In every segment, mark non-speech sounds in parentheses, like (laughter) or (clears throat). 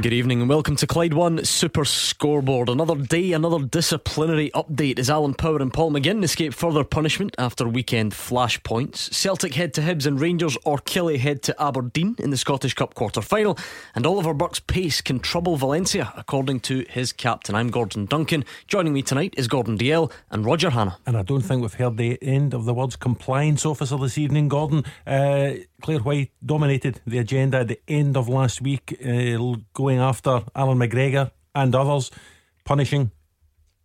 Good evening and welcome to Clyde One Super Scoreboard. Another day, another disciplinary update as Alan Power and Paul McGinn escape further punishment after weekend flashpoints. Celtic head to Hibs and Rangers or Killie head to Aberdeen in the Scottish Cup quarter final. And Oliver Burke's pace can trouble Valencia, according to his captain. I'm Gordon Duncan. Joining me tonight is Gordon Dalziel and Roger Hannah. And I don't think we've heard the end of the words compliance officer this evening, Gordon. Uh, Clare Whyte dominated the agenda at the end of last week, uh, going after Alan McGregor and others, punishing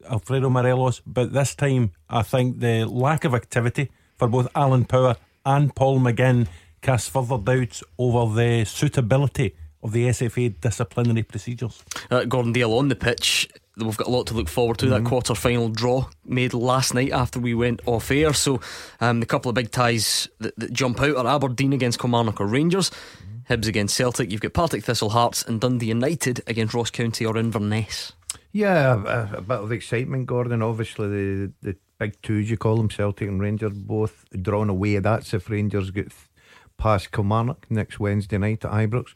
Alfredo Morelos. But this time, I think the lack of activity for both Alan Power and Paul McGinn casts further doubts over the suitability of the SFA disciplinary procedures. Uh, Gordon Dalziel on the pitch. We've got a lot to look forward to. Mm-hmm. That quarter final draw made last night after we went off air. So, um, the couple of big ties that, that, jump out are Aberdeen against Kilmarnock or Rangers, mm-hmm. Hibs against Celtic. You've got Partick Thistle Hearts and Dundee United against Ross County or Inverness. Yeah, a, a bit of excitement, Gordon. Obviously, the the big twos you call them, Celtic and Rangers, both drawn away. That's if Rangers get past Kilmarnock next Wednesday night at Ibrox.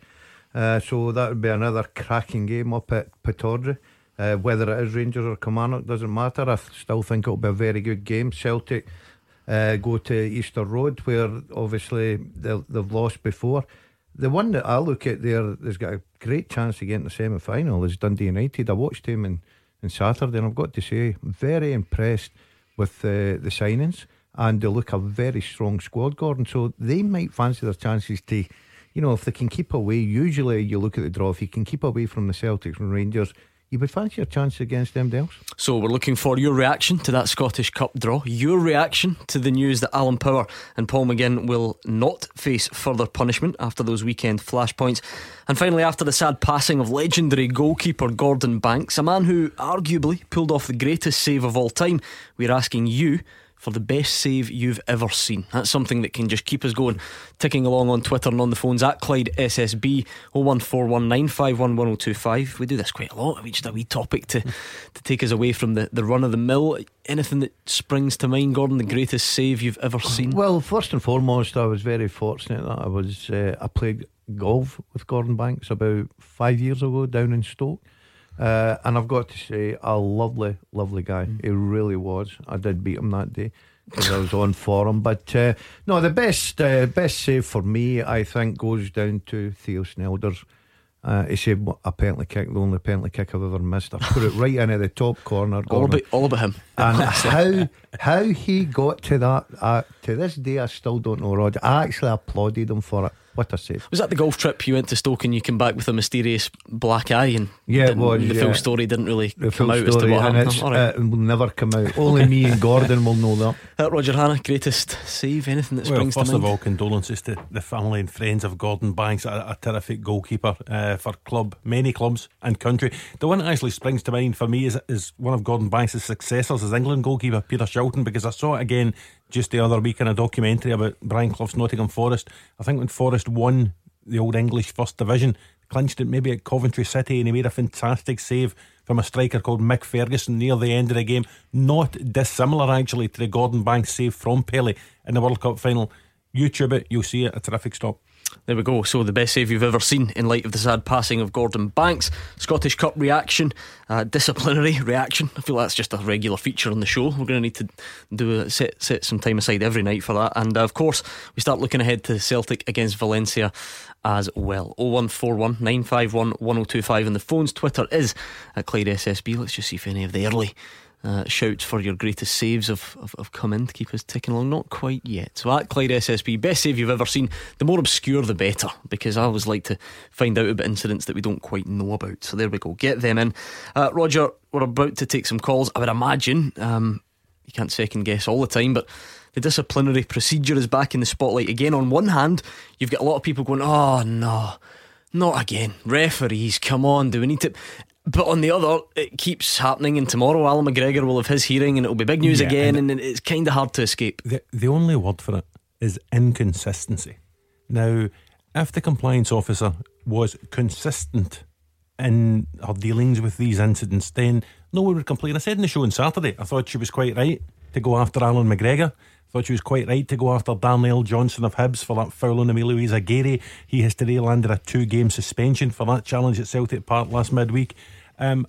Uh, so that would be another cracking game up at Pittodrie. Uh, whether it is Rangers or Kilmarnock doesn't matter. I still think it'll be a very good game. Celtic uh, go to Easter Road, where obviously they've lost before. The one that I look at there, there's got a great chance to get in the semi final is Dundee United. I watched him in, in Saturday, and I've got to say, very impressed with uh, the signings, and they look a very strong squad, Gordon. So they might fancy their chances to you know, if they can keep away, usually you look at the draw, if you can keep away from the Celtics and Rangers, you would fancy your chance against them else. So we're looking for your reaction to that Scottish Cup draw, your reaction to the news that Alan Power and Paul McGinn will not face further punishment after those weekend flashpoints. And finally, after the sad passing of legendary goalkeeper Gordon Banks, a man who arguably pulled off the greatest save of all time, we're asking you for the best save you've ever seen. That's something that can just keep us going. Ticking along on Twitter and on the phones at Clyde SSB 01419511025. We do this quite a lot. We just a wee topic to, to take us away from the, the run of the mill. Anything that springs to mind, Gordon, the greatest save you've ever seen? Well, first and foremost, I was very fortunate that I was uh, I played golf with Gordon Banks about five years ago down in Stoke. Uh, and I've got to say, a lovely, lovely guy. Mm. He really was. I did beat him that day because I was on for him. But uh, no, the best uh, best save for me, I think, goes down to Theo Snelders. Uh, he said a penalty kick, the only penalty kick I've ever missed. I put it right into the top corner. All about, all about him. And (laughs) how how he got to that, uh, to this day, I still don't know, Rod. I actually applauded him for it. What a save. Was that the golf trip you went to Stoke and you came back with a mysterious black eye and yeah, it was, the yeah. full story didn't really the come out as to what happened? Right. It will never come out. Only me and Gordon will know that. (laughs) Uh, Roger Hannah, greatest save, anything that well, springs first to mind? of all, condolences to the family and friends of Gordon Banks, a, a terrific goalkeeper uh, for club, many clubs and country. The one that actually springs to mind for me is, is one of Gordon Banks' successors as England goalkeeper, Peter Shilton, because I saw it again just the other week in a documentary about Brian Clough's Nottingham Forest. I think when Forest won the old English First Division, clinched it maybe at Coventry City, and he made a fantastic save from a striker called Mick Ferguson near the end of the game. Not dissimilar, actually, to the Gordon Banks save from Pelé in the World Cup final. YouTube it, you'll see it. A terrific stop. There we go. So, the best save you've ever seen in light of the sad passing of Gordon Banks. Scottish Cup reaction, uh, disciplinary (laughs) reaction. I feel that's just a regular feature on the show. We're going to need to do a, set, set some time aside every night for that. And uh, of course, we start looking ahead to Celtic against Valencia as well. 0141 951 1025. And the phone's Twitter is at Clyde SSB. Let's just see if any of the early uh, shouts for your greatest saves have, have, have, come in to keep us ticking along. Not quite yet. So at Clyde SSB, best save you've ever seen. The more obscure, the better, because I always like to find out about incidents that we don't quite know about. So there we go. Get them in. Uh, Roger, we're about to take some calls. I would imagine um, you can't second guess all the time, but the disciplinary procedure is back in the spotlight again. On one hand, you've got a lot of people going, "Oh no." Not again. Referees, come on, do we need to? But on the other, it keeps happening, and tomorrow Alan McGregor will have his hearing, and it'll be big news yeah, again, and, and it's kind of hard to escape. The, the only word for it is inconsistency. Now, if the compliance officer was consistent in her dealings with these incidents, then no one would complain. I said in the show on Saturday, I thought she was quite right to go after Alan McGregor. Thought she was quite right to go after Darnell Johnson of Hibs for that foul on Emilio Izaguirre. He has today landed a two game suspension for that challenge at Celtic Park last midweek. Um,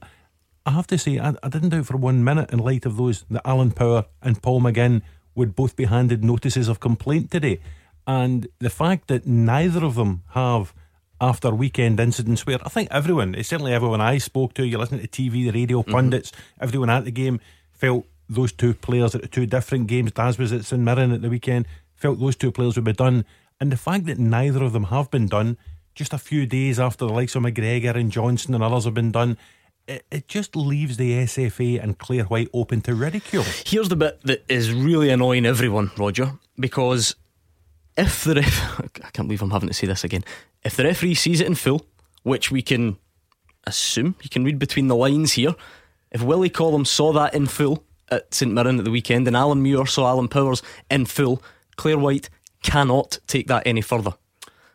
I have to say, I, I didn't doubt for one minute in light of those that Alan Power and Paul McGinn would both be handed notices of complaint today. And the fact that neither of them have, after weekend incidents where I think everyone, certainly everyone I spoke to, you listen to TV, the radio mm-hmm. pundits, everyone at the game felt those two players at two different games. Daz was at St Mirren at the weekend, felt those two players would be done. And the fact that neither of them have been done, just a few days after the likes of McGregor and Johnson and others have been done, it, it just leaves the SFA and Clare Whyte open to ridicule. Here's the bit that is really annoying everyone, Roger, because if the ref, (laughs) I can't believe I'm having to say this again. If the referee sees it in full, which we can assume, you can read between the lines here. If Willie Collum saw that in full at St Mirren at the weekend and Alan Muir saw Alan Powers in full, Clare Whyte cannot take that any further.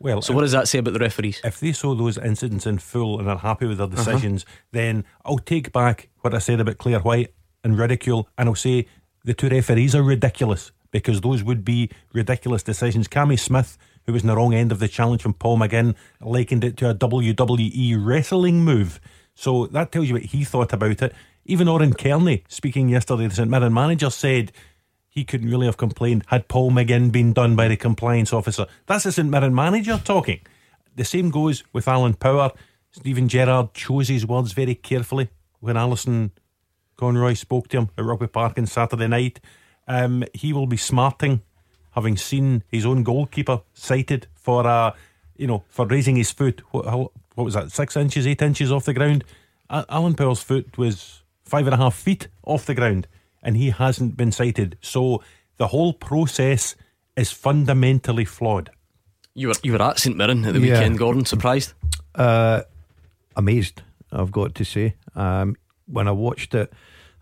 Well, so what does that say about the referees? If they saw those incidents in full and are happy with their uh-huh. decisions, uh-huh. then I'll take back what I said about Clare Whyte and ridicule, and I'll say the two referees are ridiculous because those would be ridiculous decisions. Cammy Smith, who was in the wrong end of the challenge from Paul McGinn, likened it to a WWE wrestling move. So that tells you what he thought about it. Even Oran Kearney, speaking yesterday, the St Mirren manager, said he couldn't really have complained had Paul McGinn been done by the compliance officer. That's the St Mirren manager talking. The same goes with Alan Power. Steven Gerrard chose his words very carefully when Alison Conroy spoke to him at Rugby Park on Saturday night. Um, he will be smarting, having seen his own goalkeeper cited for uh, you know for raising his foot. What, what was that? Six inches, eight inches off the ground. Alan Power's foot was five and a half feet off the ground and he hasn't been cited. So the whole process is fundamentally flawed. You were you were at St Mirren at the yeah. weekend, Gordon. Surprised? Uh, amazed, I've got to say. Um, when I watched it,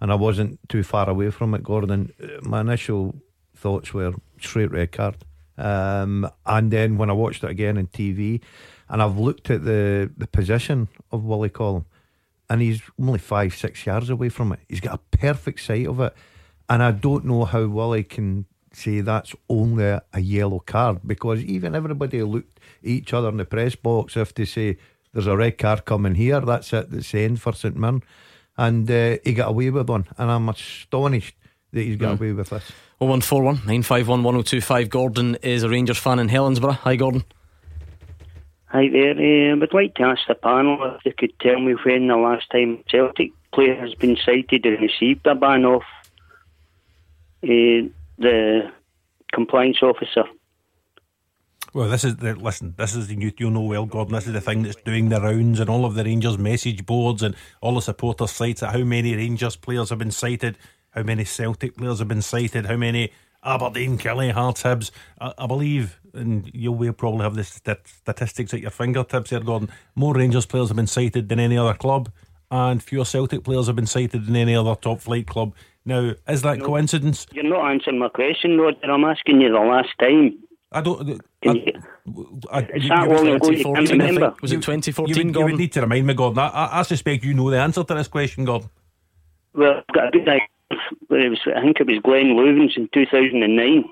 and I wasn't too far away from it, Gordon. My initial thoughts were straight red card. Um, and then when I watched it again on TV, and I've looked at the the position of Willie Collum, and he's only five, six yards away from it. He's got a perfect sight of it. And I don't know how Willie can say that's only a, a yellow card because even everybody looked at each other in the press box if they say there's a red card coming here, that's it, that's the end for St Mirren. And uh, he got away with one. And I'm astonished that he's got mm. away with this. 0141 951 1025. Gordon is a Rangers fan in Helensburgh. Hi, Gordon. Hi there. Uh, I would like to ask the panel if they could tell me when the last time Celtic player has been cited and received a ban off uh, the compliance officer. Well, this is the listen. This is the you, know well, Gordon. This is the thing that's doing the rounds and all of the Rangers message boards and all the supporter sites. How many Rangers players have been cited? How many Celtic players have been cited? How many Aberdeen, Killie, Hearts, Hibs? I, I believe and you will probably have the statistics at your fingertips here, Gordon. More Rangers players have been cited than any other club, and fewer Celtic players have been cited than any other top flight club. Now, is that no, coincidence? You're not answering my question, Roger. I'm asking you the last time. I don't. I, I, it's that long ago you can't remember. Was it 2014, you, you, would, you would need to remind me, Gordon. I, I, suspect you know the answer to this question, Gordon. Well, I've got a good idea. It was, I think it was Glenn Loovens in 2009.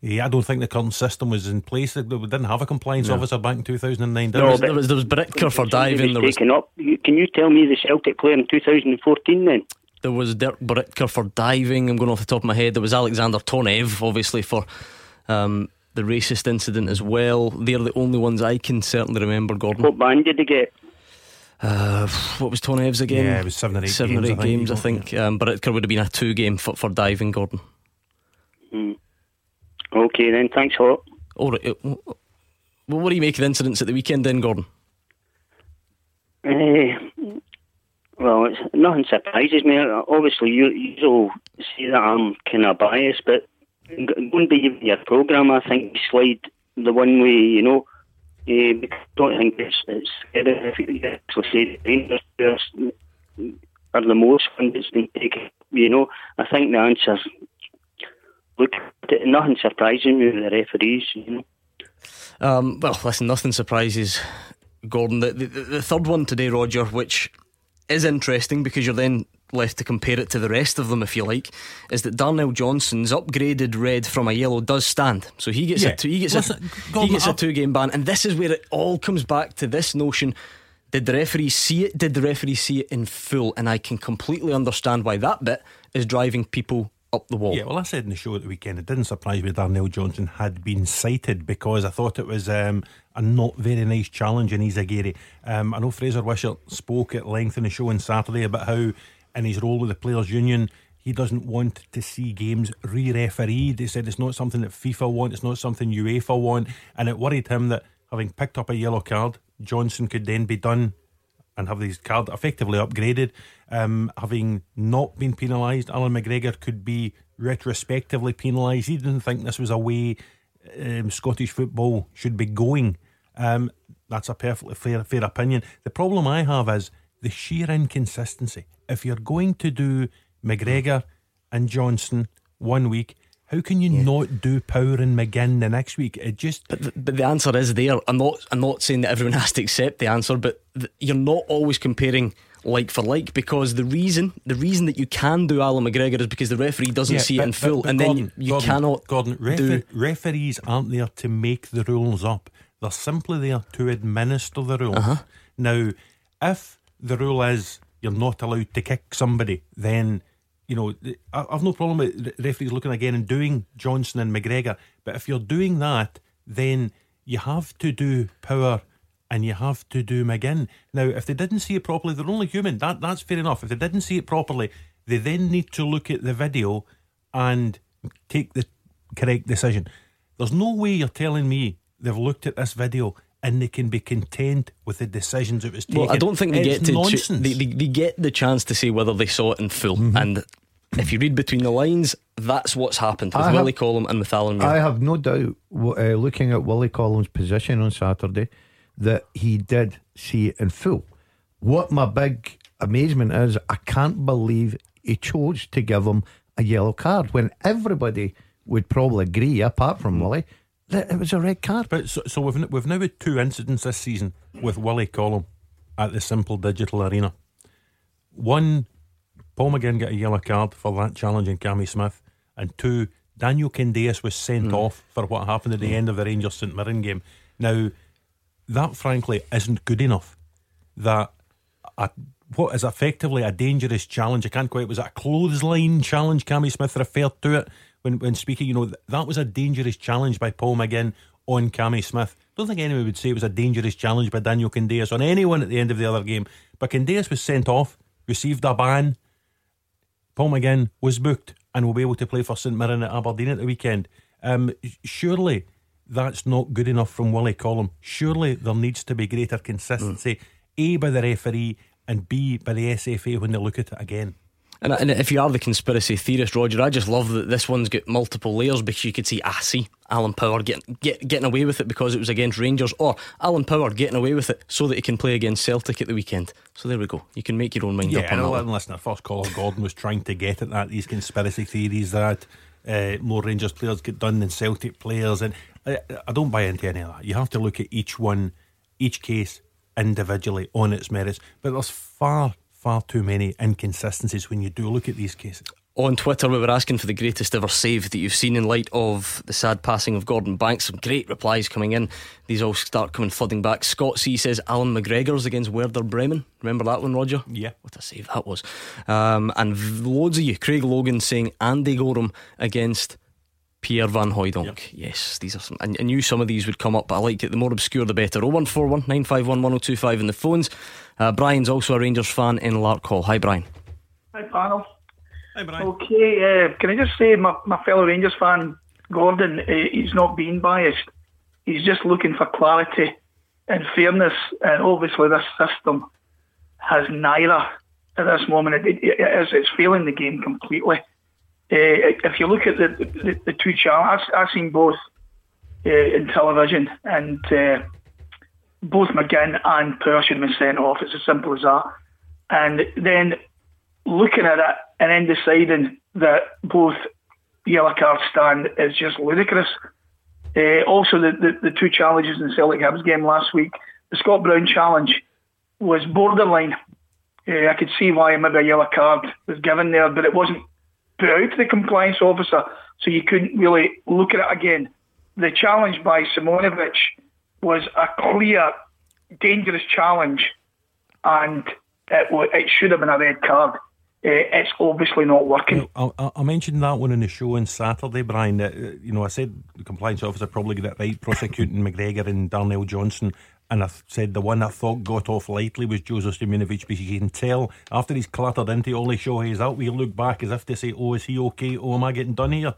Yeah, I don't think the current system was in place. We didn't have a compliance no. officer back in 2009. No, was, there was there was Boerrigter for diving. There was up. Can you tell me the Celtic player in 2014 then? There was Derk Boerrigter for diving. I'm going off the top of my head. There was Alexander Tonev, obviously for um, the racist incident as well. They're the only ones I can certainly remember. Gordon. What band did he get? Uh, what was Tonev's again? Yeah, it was seven or eight. Seven games, or eight I games, I think. Yeah. Um, Boerrigter would have been a two game for, for diving, Gordon. Hmm. Okay, then. Thanks a lot. All right. Uh, well, what do you make of the incidents at the weekend then, Gordon? Uh, well, it's, nothing surprises me. Obviously, you, you all say that I'm kind of biased, but going by your programme, I think you slide the one way, you know. Uh, I don't think it's, it's the Rangers are the most fun that's been taken. You know, I think the answer look, nothing surprising with the referees, you know. Um, well, listen, nothing surprises Gordon. The, the, the third one today, Roger, which is interesting because you're then left to compare it to the rest of them, if you like, is that Darnell Johnson's upgraded red from a yellow does stand. So he gets Yeah. a two, he gets Listen, a, he gets a I've- two game ban, and this is where it all comes back to this notion. Did the referee see it? Did the referee see it in full? And I can completely understand why that bit is driving people up the wall. Yeah, well, I said in the show at the weekend, it didn't surprise me Darnell Johnson had been cited because I thought it was um, a not very nice challenge in Izaguirre. Um, I know Fraser Wishart spoke at length in the show on Saturday about how, in his role with the Players' Union, he doesn't want to see games re refereed. He said it's not something that FIFA want, it's not something UEFA want, and it worried him that having picked up a yellow card, Johnson could then be done and have his card effectively upgraded. Um, having not been penalised, Alan McGregor could be retrospectively penalised. He didn't think this was a way um, Scottish football should be going. Um, that's a perfectly fair, fair opinion. The problem I have is the sheer inconsistency. If you're going to do McGregor and Johnson one week, how can you not do Power and McGinn the next week? It just But the, but the answer is there. I'm not. I'm not saying that everyone (laughs) has to accept the answer, but th- you're not always comparing like for like because the reason the reason that you can do Alan McGregor is because the referee doesn't Yeah, see it but- in but- full, but and then Gordon, you, you Gordon, cannot Gordon, refer- do. referees aren't there to make the rules up. They're simply there to administer the rules. Uh-huh. Now, if the rule is you're not allowed to kick somebody, then you know I've no problem with referees looking again and doing Johnson and McGregor. But if you're doing that, then you have to do power. And you have to do McGinn. Now, if they didn't see it properly, they're only human. That that's fair enough. If they didn't see it properly, they then need to look at the video and take the correct decision. There's no way you're telling me they've looked at this video and they can be content with the decisions it was taken. Well, I don't think they It's get to. choo- nonsense. they, they, they get the chance to say whether they saw it in full, Mm-hmm. and if you read between the lines, that's what's happened with I have- Willie Collum and with Alan Muir. I have no doubt, uh, looking at Willie Collum's position on Saturday, that he did see it in full. What my big amazement is, I can't believe he chose to give him a yellow card when everybody would probably agree, apart from Willie, that it was a red card. But so, so we've we've now had two incidents this season with Willie Collum at the Simple Digital Arena. One, Paul McGinn got a yellow card for that challenge in Cammy Smith, and two, Daniel Candeias was sent hmm. off for what happened at the end of the Rangers St Mirren game. Now, that frankly isn't good enough. That a, what is effectively a dangerous challenge. I can't quite. Was it a clothesline challenge? Cammy Smith referred to it when when speaking. You know th- that was a dangerous challenge by Paul McGinn on Cammy Smith. I Don't think anyone would say it was a dangerous challenge by Daniel Candeias on anyone at the end of the other game. But Candeias was sent off, received a ban. Paul McGinn was booked and will be able to play for St Mirren at Aberdeen at the weekend. Um, surely that's not good enough from Willie Collum. Surely there needs to be greater consistency, A, by the referee, and B, by the SFA when they look at it again. And, and if you are the conspiracy theorist, Roger, I just love that this one's got multiple layers because you could see, see, Alan Power getting get, getting away with it because it was against Rangers, or Alan Power getting away with it so that he can play against Celtic at the weekend. So there we go. You can make your own mind Yeah, up and that. one. listen, our first caller Gordon was trying to get at that these conspiracy theories that uh, more Rangers players get done than Celtic players, and I, I don't buy into any of that. You have to look at each one, each case individually on its merits. But there's far, far too many inconsistencies when you do look at these cases. On Twitter, we were asking for the greatest ever save that you've seen in light of the sad passing of Gordon Banks. Some great replies coming in. These all start coming flooding back. Scott C says Alan McGregor's against Werder Bremen. Remember that one, Roger? Yeah. What a save that was. Um, and loads of you. Craig Logan saying Andy Goram against Pierre Van Hooijdonk. Yes, these are some. I, I knew some of these would come up, but I like it. The more obscure, the better. 0141 951 1025 in the phones. Uh, Brian's also a Rangers fan in Larkhall. Hi, Brian. Hi, panel. Hi, Brian. Okay, uh, can I just say, my, my fellow Rangers fan, Gordon, uh, he's not being biased. He's just looking for clarity and fairness, and obviously this system has neither at this moment. It, it, it is, it's failing the game completely. Uh, if you look at the the, the two channels, I've, I've seen both uh, in television, and uh, both McGinn and Power should have been sent off. It's as simple as that. And then looking at it and then deciding that both yellow cards stand is just ludicrous. Uh, also, the, the, the two challenges in the Celtic Hibs game last week. The Scott Brown challenge was borderline. Uh, I could see why maybe a yellow card was given there, but it wasn't put out to the compliance officer, so you couldn't really look at it again. The challenge by Simunovic was a clear, dangerous challenge, and it, it should have been a red card. Uh, it's obviously not working. I, I, mentioned that one in the show on Saturday, Brian. Uh, you know, I said the compliance officer probably got it right, prosecuting (laughs) McGregor and Darnell Johnson. And I said the one I thought got off lightly was Joseph Simunovic because you can tell after he's clattered into Ollie he's out, we look back as if to say, oh, is he okay? Oh, am I getting done here?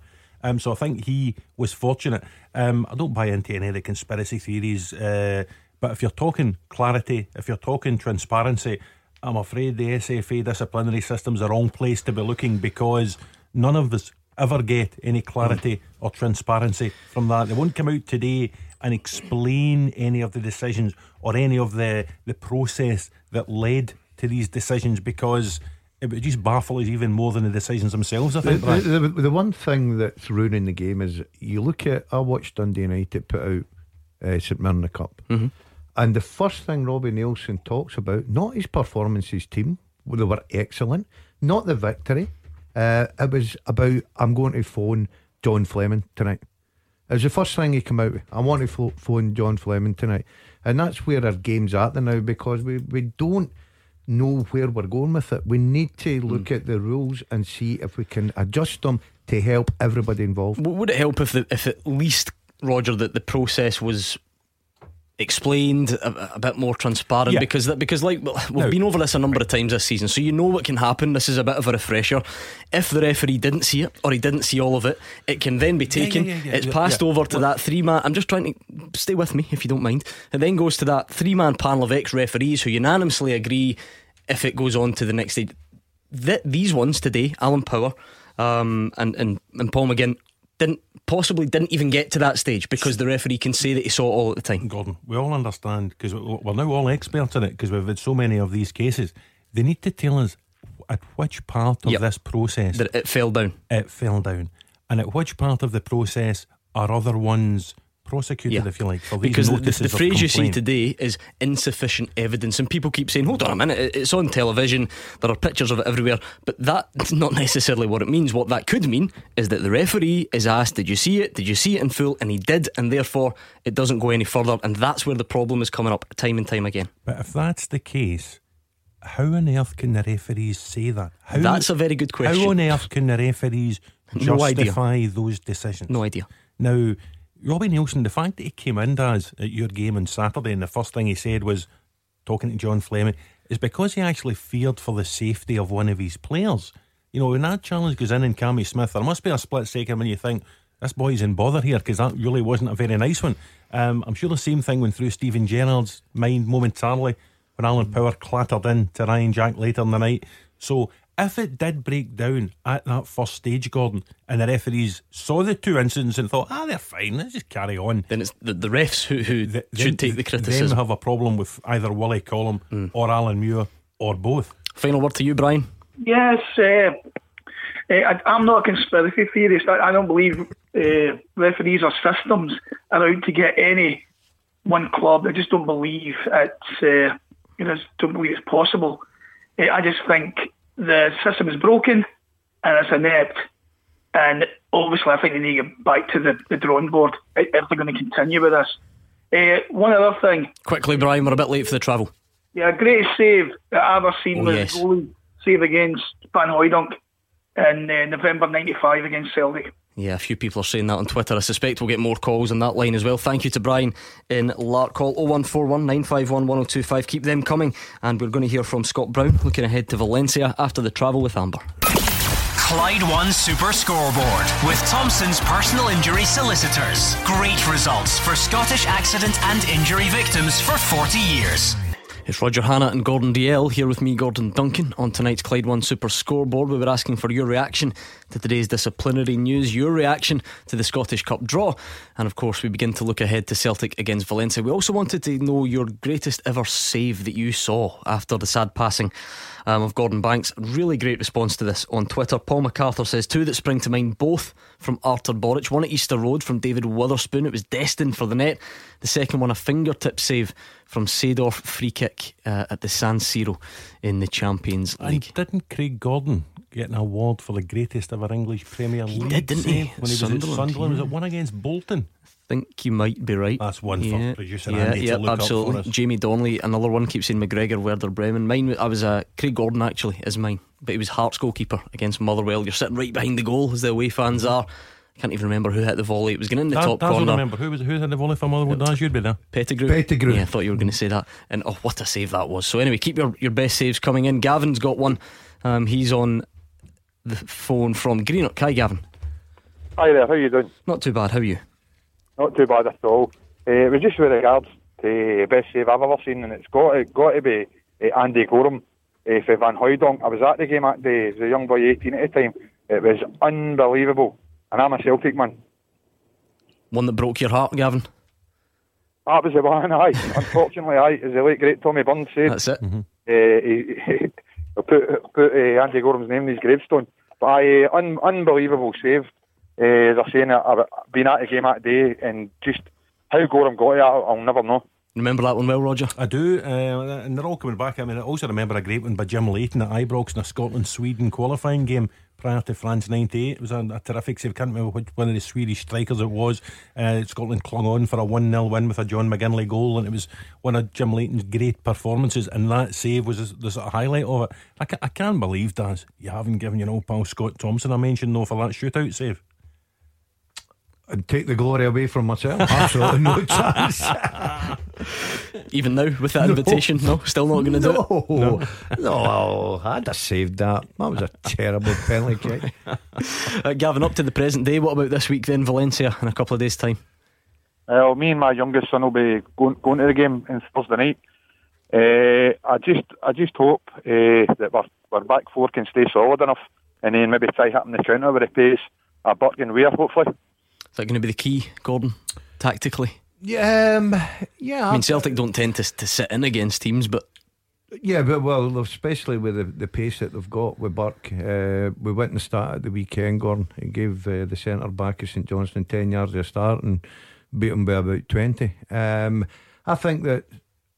Um, so I think he was fortunate. Um, I don't buy into any of the conspiracy theories, uh, but if you're talking clarity, if you're talking transparency, I'm afraid the SFA disciplinary system's the wrong place to be looking because none of us ever get any clarity or transparency from that. They won't come out today and explain any of the decisions or any of the, the process that led to these decisions because it would just baffle us even more than the decisions themselves, I think. The, the, the, the one thing that's ruining the game is you look at, I watched Dundee United put out uh, St Mirren Cup. Mm-hmm. And the first thing Robbie Neilson talks about, not his performances team, they were excellent, not the victory. Uh, it was about, I'm going to phone John Fleming tonight. It was the first thing he came out with. I want to phone John Fleming tonight. And that's where our game's at now because we, we don't know where we're going with it. We need to look mm. at the rules and see if we can adjust them to help everybody involved. Would it help if, the, if at least, Roger, that the process was explained a, a, bit more transparent yeah. because that because like we've no. been over this a number of times this season so you know what can happen this is a bit of a refresher if the referee didn't see it or he didn't see all of it it can then be taken yeah, yeah, it's passed over to that three man I'm just trying to stay with me if you don't mind it then goes to that three man panel of ex referees who unanimously agree if it goes on to the next stage Th- these ones today Alan Power um, and, and, and Paul McGinn didn't possibly didn't even get to that stage because the referee can say that he saw it all at the time. Gordon, we all understand because we're now all experts in it because we've had so many of these cases. They need to tell us at which part of yep. this process that it fell down. It fell down, and at which part of the process are other ones prosecuted, yeah. if you like, because the, the phrase you see today is insufficient evidence, and people keep saying, "Hold on a minute, it's on television. There are pictures of it everywhere." But that's not necessarily what it means. What that could mean is that the referee is asked, "Did you see it? Did you see it in full?" And he did, and therefore it doesn't go any further, and that's where the problem is coming up time and time again. But if that's the case. How on earth can the referees say that? How, That's a very good question. How on earth can the referees (laughs) justify no those decisions? No idea. Now, Robbie Neilson, the fact that he came in as at your game on Saturday and the first thing he said was talking to John Fleming is because he actually feared for the safety of one of his players. You know, when that challenge goes in in Cammy Smith, there must be a split second when you think this boy's in bother here because that really wasn't a very nice one. Um, I'm sure the same thing went through Steven Gerrard's mind momentarily when Alan Power clattered in to Ryan Jack later in the night. So if it did break down at that first stage, Gordon, and the referees saw the two incidents and thought, ah, they're fine, let's just carry on. Then it's the, the refs who, who the, should take the criticism. Then have a problem with either Willie Collum mm. or Alan Muir or both. Final word to you, Brian. Yes, uh, uh, I, am not a conspiracy theorist. I, I don't believe uh, referees or systems are out to get any one club. I just don't believe it's. Uh, you know, don't believe it's possible. Uh, I just think the system is broken and it's inept. And obviously, I think they need to get back to the, the drawing board if they're going to continue with this. Uh, one other thing. Quickly, Brian, we're a bit late for the travel. Yeah, greatest save that I've ever seen oh, was yes. goalie save against Van Hooijdonk in uh, November 95 against Celtic. Yeah, a few people are saying that on Twitter. I suspect we'll get more calls on that line as well. Thank you to Brian in Lark Larkhall 0141 951 1025. Keep them coming. And we're going to hear from Scott Brown looking ahead to Valencia after the travel with Amber. Clyde One Super Scoreboard with Thompson's personal injury solicitors. Great results for Scottish accident and injury victims for 40 years. It's Roger Hannah and Gordon Dalziel here with me, Gordon Duncan, on tonight's Clyde One Super Scoreboard. We were asking for your reaction to today's disciplinary news, your reaction to the Scottish Cup draw, and of course, we begin to look ahead to Celtic against Valencia. We also wanted to know your greatest ever save that you saw after the sad passing um, of Gordon Banks. Really great response to this on Twitter. Paul MacArthur says two that spring to mind, both from Artur Boruc. One at Easter Road from David Witherspoon, It was destined for the net. The second one, a fingertip save from Seedorf, free kick uh, at the San Siro in the Champions League. And didn't Craig Gordon get an award for the greatest ever English Premier League? did, didn't he? When he was Sunderland, at Sunderland, yeah. was it one against Bolton? I think you might be right. That's one yeah, for producer yeah, Andy yeah, to look absolutely. up for us. Jamie Donnelly, another one keeps saying McGregor, Werder Bremen. Mine, I was a uh, Craig Gordon actually is mine, but he was Hearts goalkeeper against Motherwell. You're sitting right behind the goal as the away fans are. Can't even remember who hit the volley. It was going in the Daz, top Daz will corner. remember who was who had the volley for Motherwell? Daz, you'd be there. Pettigrew. Pettigrew. Yeah, I thought you were going to say that. And oh, what a save that was. So anyway, keep your, your best saves coming in. Gavin's got one. Um, he's on the phone from Greenock. Hi, Gavin. Hi there, how you doing? Not too bad. How are you? Not too bad at all. Uh, it was just with regards to best save I've ever seen, and it's got it got to be uh, Andy Goram uh, for Van Hooijdonk. I was at the game that day as a young boy, 18 at the time. It was unbelievable, and I'm a Celtic man. One that broke your heart, Gavin. That was the one, aye. (laughs) Unfortunately, aye, as the late great Tommy Burns said, That's it. uh, he, (laughs) put put uh, Andy Goram's name in his gravestone. But I, uh, un, unbelievable save. Uh, they're saying that I've been at the game that day, and just how Goram got it, I'll, I'll never know. Remember that one well, Roger? I do, uh, and they're all coming back. I mean, I also remember a great one by Jim Leighton at Ibrox in a Scotland Sweden qualifying game prior to France 98. It was a, a terrific save. Can't remember which one of the Swedish strikers it was. Uh, Scotland clung on for a 1 0 win with a John McGinlay goal, and it was one of Jim Leighton's great performances. And that save was the sort of highlight of it. I, ca- I can't believe, Daz, you haven't given your old pal Scott Thomson a mention, though, for that shootout save. And take the glory away from myself. Absolutely no (laughs) chance. Even now, with that invitation, no, still not going to do it. No, no, I'd have saved that. That was a terrible penalty kick. (laughs) Uh, Gavin, up to the present day, what about this week then, Valencia, in a couple of days' time? Well, me and my youngest son will be going, going to the game on Thursday night. Uh, I just, I just hope uh, that our, our back four can stay solid enough, and then maybe try hitting the counter with a pace. A Burke and Weir, hopefully. Is that going to be the key, Gordon, tactically? Yeah, um, yeah. I mean, Celtic don't tend to, to sit in against teams, but Yeah, but well, especially with the, the pace that they've got with Burke. Uh, we went and started the weekend, Gordon. He gave uh, the centre back of St Johnstone 10 yards of start and beat him by about 20. Um, I think that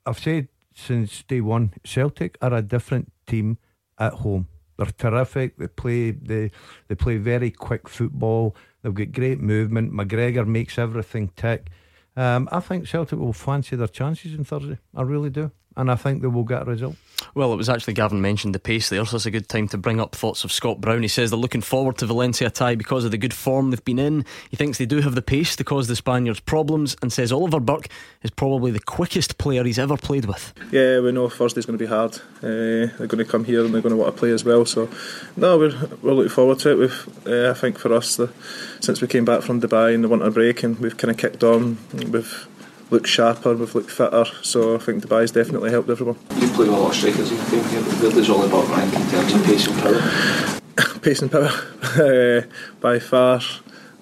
I've said since day one, Celtic are a different team at home. They're terrific. They play they they play very quick football. They've got great movement. McGregor makes everything tick. Um, I think Celtic will fancy their chances on Thursday. I really do, and I think they will get a result. Well, it was actually Gavin mentioned the pace there, so it's a good time to bring up thoughts of Scott Brown. He says they're looking forward to Valencia tie because of the good form they've been in. He thinks they do have the pace to cause the Spaniards problems and says Oliver Burke is probably the quickest player he's ever played with. Yeah, we know Thursday's going to be hard. Uh, they're going to come here and they're going to want to play as well. So, no, we're, we're looking forward to it. We've, uh, I think for us, the, since we came back from Dubai in the winter break and we've kind of kicked on, we've looked sharper, we've looked fitter. So I think Dubai's definitely helped everyone. You play with a lot of strikers in your team here, where does rank in terms of pace and power? (laughs) pace and power, (laughs) uh, by far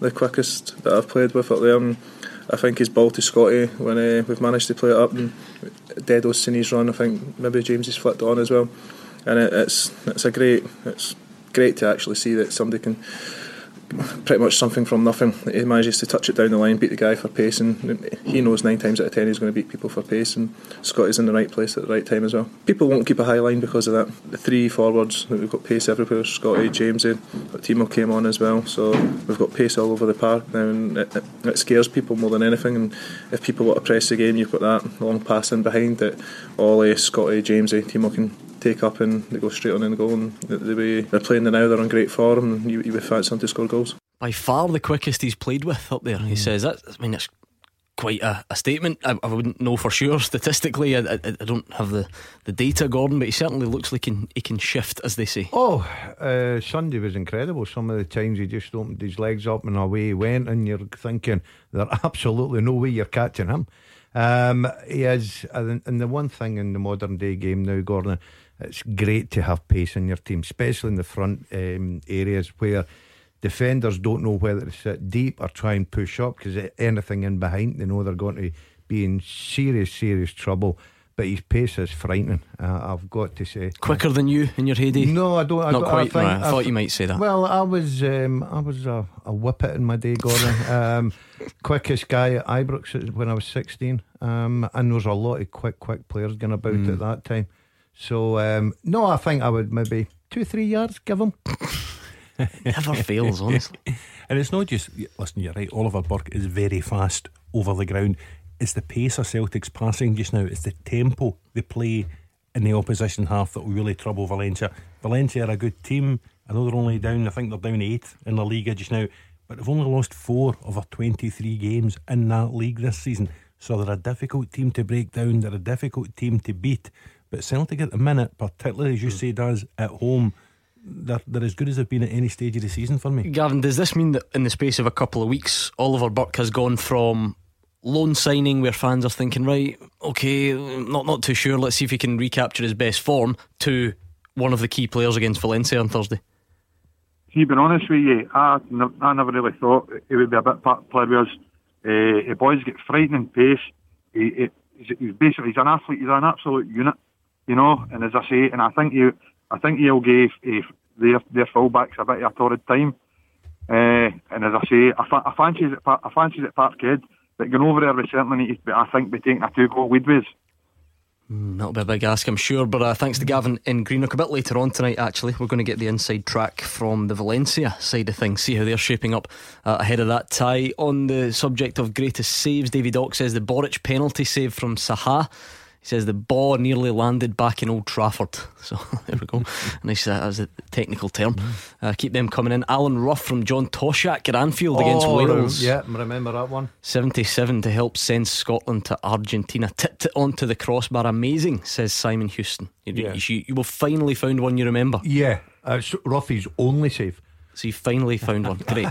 the quickest that I've played with up there. I think his ball to Scotty when uh, we've managed to play it up and Dedo's seen his run. I think maybe James has flicked on as well, and it, it's it's a great it's great to actually see that somebody can pretty much something from nothing. He manages to touch it down the line, beat the guy for pace, and he knows nine times out of ten he's going to beat people for pace. And Scotty's in the right place at the right time as well. People won't keep a high line because of that. The three forwards, we've got pace everywhere. Scotty, Jamesy, but eh, Timo came on as well, so we've got pace all over the park now, and it, it, it scares people more than anything. And if people want to press the game, you've got that long pass in behind that Ollie, Scotty, Jamesy, eh, Timo can take up and they go straight on in the goal. And the, the way they're playing now, they're on great form, and you, you would fancy them to score goals. By far the quickest he's played with up there. He says that. I mean, it's quite a, a statement. I, I wouldn't know for sure (laughs) statistically. I, I, I don't have the, the data, Gordon, but he certainly looks like he can, he can shift, as they say. Oh, uh, Sunday was incredible. Some of the times he just opened his legs up and away he went, and you're thinking there's (laughs) absolutely no way you're catching him. Um, he is, and and the one thing in the modern day game now, Gordon, it's great to have pace in your team, especially in the front um, areas where defenders don't know whether to sit deep or try and push up because anything in behind, they know they're going to be in serious, serious trouble. But his pace is frightening. Uh, I've got to say, quicker than you in your heyday. No, I don't. I Not don't- quite. I, no, think, I thought you might say that. Well, I was um, I was a, a whippet in my day, Gordon. (laughs) Um, quickest guy at Ibrox when I was sixteen, um, and there was a lot of quick, quick players going about Hmm. at that time. So um, no, I think I would maybe two, three yards give him. (laughs) Never fails, honestly. (laughs) And it's not just, listen, you're right, Oliver Burke is very fast over the ground. It's the pace of Celtic's passing just now, it's the tempo they play in the opposition half that will really trouble Valencia. Valencia are a good team. I know they're only down, I think they're down eighth in the Liga just now, but they've only lost four of their 23 games in that league this season. So they're a difficult team to break down, they're a difficult team to beat. But Celtic at the minute, particularly as you say, does at home, they're, they're as good as they've been at any stage of the season for me. Gavin, does this mean that in the space of a couple of weeks, Oliver Burke has gone from loan signing where fans are thinking, right, okay, not not too sure, let's see if he can recapture his best form, to one of the key players against Valencia on Thursday? See, being honest with you, I, n- I never really thought he would be a bit part player with us. Uh, the boys get frightening pace. He, he, he's, he's basically he's an athlete. He's an absolute unit, you know. And as I say, and I think you, I think you'll give their their fullbacks a bit of a torrid time. Uh, and as I say, I, fa- I fancy it. I fancy it Parkhead. But going over there, we certainly need to. I think, be taking a two goal lead with us. That'll be a big ask, I'm sure. But uh, thanks to Gavin in Greenock. A bit later on tonight, actually, we're going to get the inside track from the Valencia side of things, see how they're shaping up uh, ahead of that tie. On the subject of greatest saves, David Ock says the Boruc penalty save from Saha. Says the ball nearly landed back in Old Trafford. (laughs) So there we go. nice uh, as a technical term. Uh, keep them coming in. Alan Rough from John Toshack at Anfield against Oh, Wales. Yeah, remember that one. 77 to help send Scotland to Argentina. Tipped it onto the crossbar. Amazing, says Simon Houston. You, Yeah. you, you will finally found one you remember. Yeah, uh, Ruffy's only save. So you finally found one. (laughs) Great.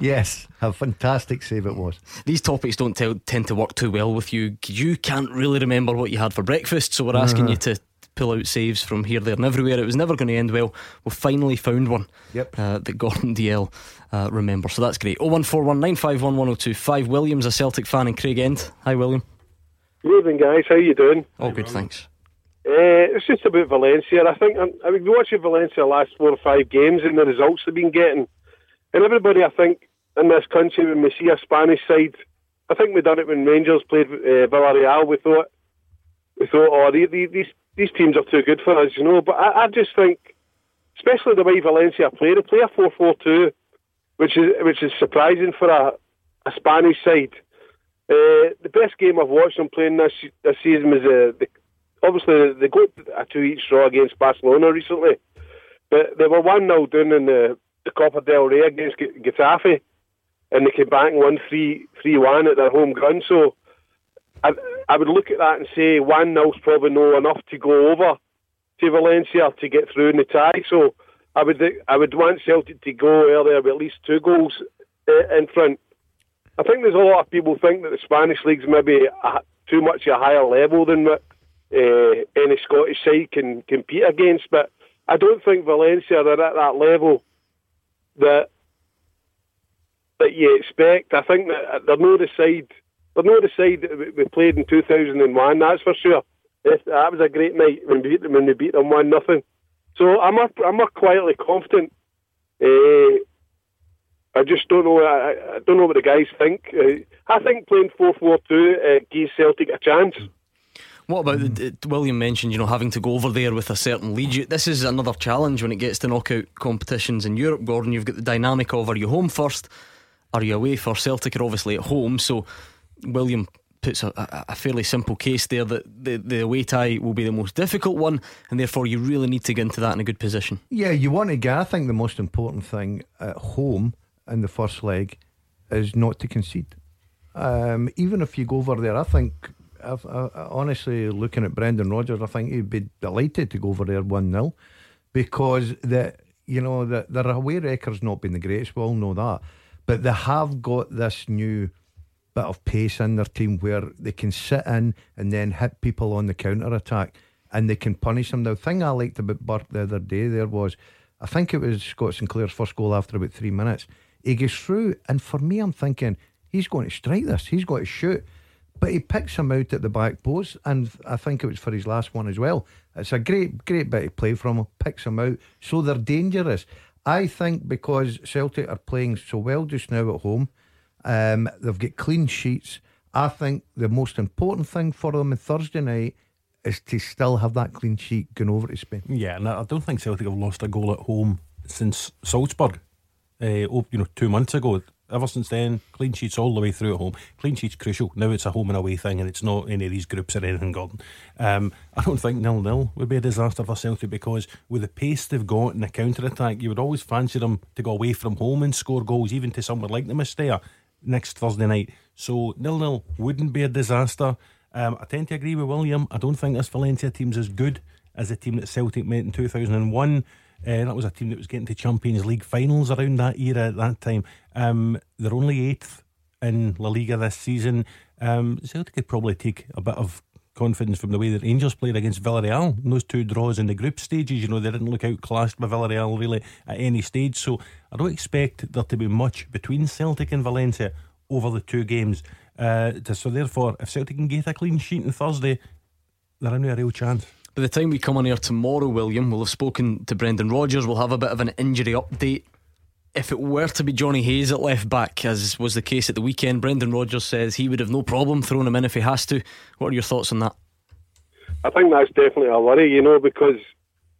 yes, a fantastic save it was. These topics don't tell, tend to work too well with you. You can't really remember what you had for breakfast, so we're asking Uh-huh. you to pull out saves from here, there, and everywhere. It was never going to end well. We finally found one Yep. uh, that Gordon Dalziel uh, remember. So that's great. 0141 951 1025. William's a Celtic fan in Craigend. Hi, William. Good evening, guys. How you doing? All good, thanks. Uh, it's just about Valencia. I think I've been watching Valencia the last four or five games and the results they've been getting. And everybody, I think, in this country, when we see a Spanish side, I think we done it when Rangers played uh, Villarreal. We thought, we thought, oh, the- the- these these teams are too good for us, you know. But I, I just think, especially the way Valencia play, they play a four-four-two, which is which is surprising for a, a Spanish side. Uh, the best game I've watched them playing this this season was uh, the, obviously they got a two each draw against Barcelona recently, but they were one 0 down in the, the Copa del Rey against Getafe, and they came back and won three three one at their home ground. So I I would look at that and say one 0 is probably no enough to go over to Valencia to get through in the tie. So I would I would want Celtic to go earlier with at least two goals uh, in front. I think there's a lot of people think that the Spanish league's maybe a, too much a higher level than what uh, any Scottish side can compete against, but I don't think Valencia are at that level that that you expect. I think that they're not the side. They're not the side that we- played in 2001. That's for sure. That was a great night when we beat them. When we beat them one nothing. So I'm a, I'm a quietly confident. Uh, I just don't know. I, I don't know what the guys think. Uh, I think playing four four two uh, gives Celtic a chance. What about the, the- William mentioned, you know, having to go over there with a certain lead? This is another challenge when it gets to knockout competitions in Europe, Gordon. You've got the dynamic of are you home first? Are you away for Celtic are obviously at home. So William puts a, a, fairly simple case there that the, the away tie will be the most difficult one, and therefore you really need to get into that in a good position. Yeah, you want to get. I think the most important thing at home in the first leg is not to concede. Um, even if you go over there, I think, I, I- honestly, looking at Brendan Rodgers, I think he'd be delighted to go over there 1 0 because the you know the, their away record's not been the greatest, we all know that. But they have got this new bit of pace in their team where they can sit in and then hit people on the counter attack and they can punish them. The thing I liked about Burke the other day there was I think it was Scott Sinclair's first goal after about three minutes. He goes through, and for me, I'm thinking he's going to strike this. He's going to shoot, but he picks him out at the back post, and I think it was for his last one as well. It's a great, great bit of play from him. Picks him out, so they're dangerous. I think because Celtic are playing so well just now at home, um, they've got clean sheets. I think the most important thing for them on Thursday night is to still have that clean sheet going over to Spain. Yeah, and I don't think Celtic have lost a goal at home since Salzburg. Uh, you know, two months ago. Ever since then, clean sheets all the way through at home. Clean sheets crucial. Now it's a home and away thing, and it's not any of these groups or anything. Gordon, um, I don't think nil nil would be a disaster for Celtic because with the pace they've got and the counter attack, you would always fancy them to go away from home and score goals, even to somewhere like the Mestalla next Thursday night. So nil nil wouldn't be a disaster. Um, I tend to agree with William. I don't think this Valencia team's as good as the team that Celtic met in 2001. Uh, that was a team that was getting to Champions League finals around that era at that time. Um, they're only eighth in La Liga this season. Um, Celtic could probably take a bit of confidence from the way that Rangers played against Villarreal those two draws in the group stages. You know, they didn't look outclassed by Villarreal really at any stage. So I don't expect there to be much between Celtic and Valencia over the two games. Uh, so therefore, if Celtic can get a clean sheet on Thursday, they're in a real chance. By the time we come on here tomorrow, William, we'll have spoken to Brendan Rodgers. We'll have a bit of an injury update. If it were to be Johnny Hayes at left back, as was the case at the weekend, Brendan Rodgers says he would have no problem throwing him in if he has to. What are your thoughts on that? I think that's definitely a worry, you know, because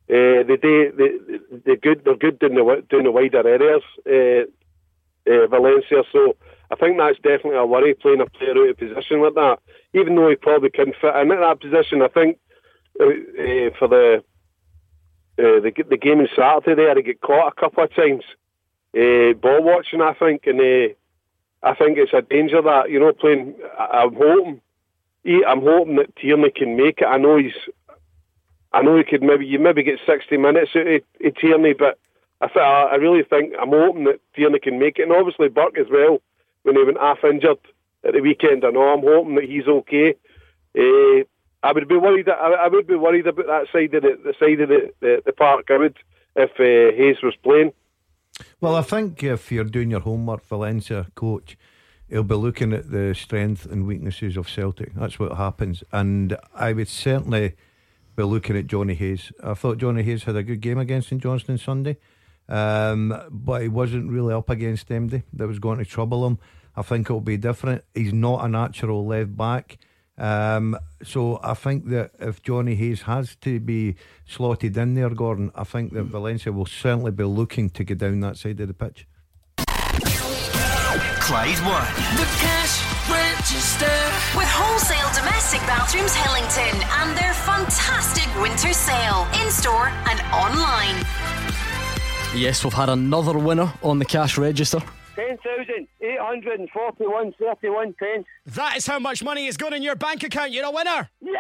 uh, the day the the good they're good doing the doing the wider areas, uh, uh, Valencia. So I think that's definitely a worry playing a player out of position like that. Even though he probably can fit in at that position, I think uh, for the uh, the the game on Saturday there, he get caught a couple of times. Uh, ball watching, I think, and uh, I think it's a danger that you know playing. I, I'm hoping, I'm hoping that Tierney can make it. I know he's, I know he could maybe you maybe get 60 minutes out of, of Tierney, but I, th- I really think I'm hoping that Tierney can make it, and obviously Burke as well when he went half injured at the weekend. I know I'm hoping that he's okay. Uh, I would be worried. I, would be worried about that side of the, the side of the, the, the park. I would if uh, Hayes was playing. Well, I think if you're doing your homework, Valencia coach, he'll be looking at the strength and weaknesses of Celtic. That's what happens, and I would certainly be looking at Johnny Hayes. I thought Johnny Hayes had a good game against St Johnstone Sunday, um, but he wasn't really up against MD that was going to trouble him. I think it'll be different. He's not a natural left back. Um, so I think that if Johnny Hayes has to be slotted in there, Gordon, I think that Valencia will certainly be looking to get down that side of the pitch. Clyde One. The cash register with wholesale domestic bathrooms Hillington and their fantastic winter sale in store and online. Yes, we've had another winner on the cash register. 10,841.31 pence. That is how much money is going in your bank account. You're a winner. Yeah!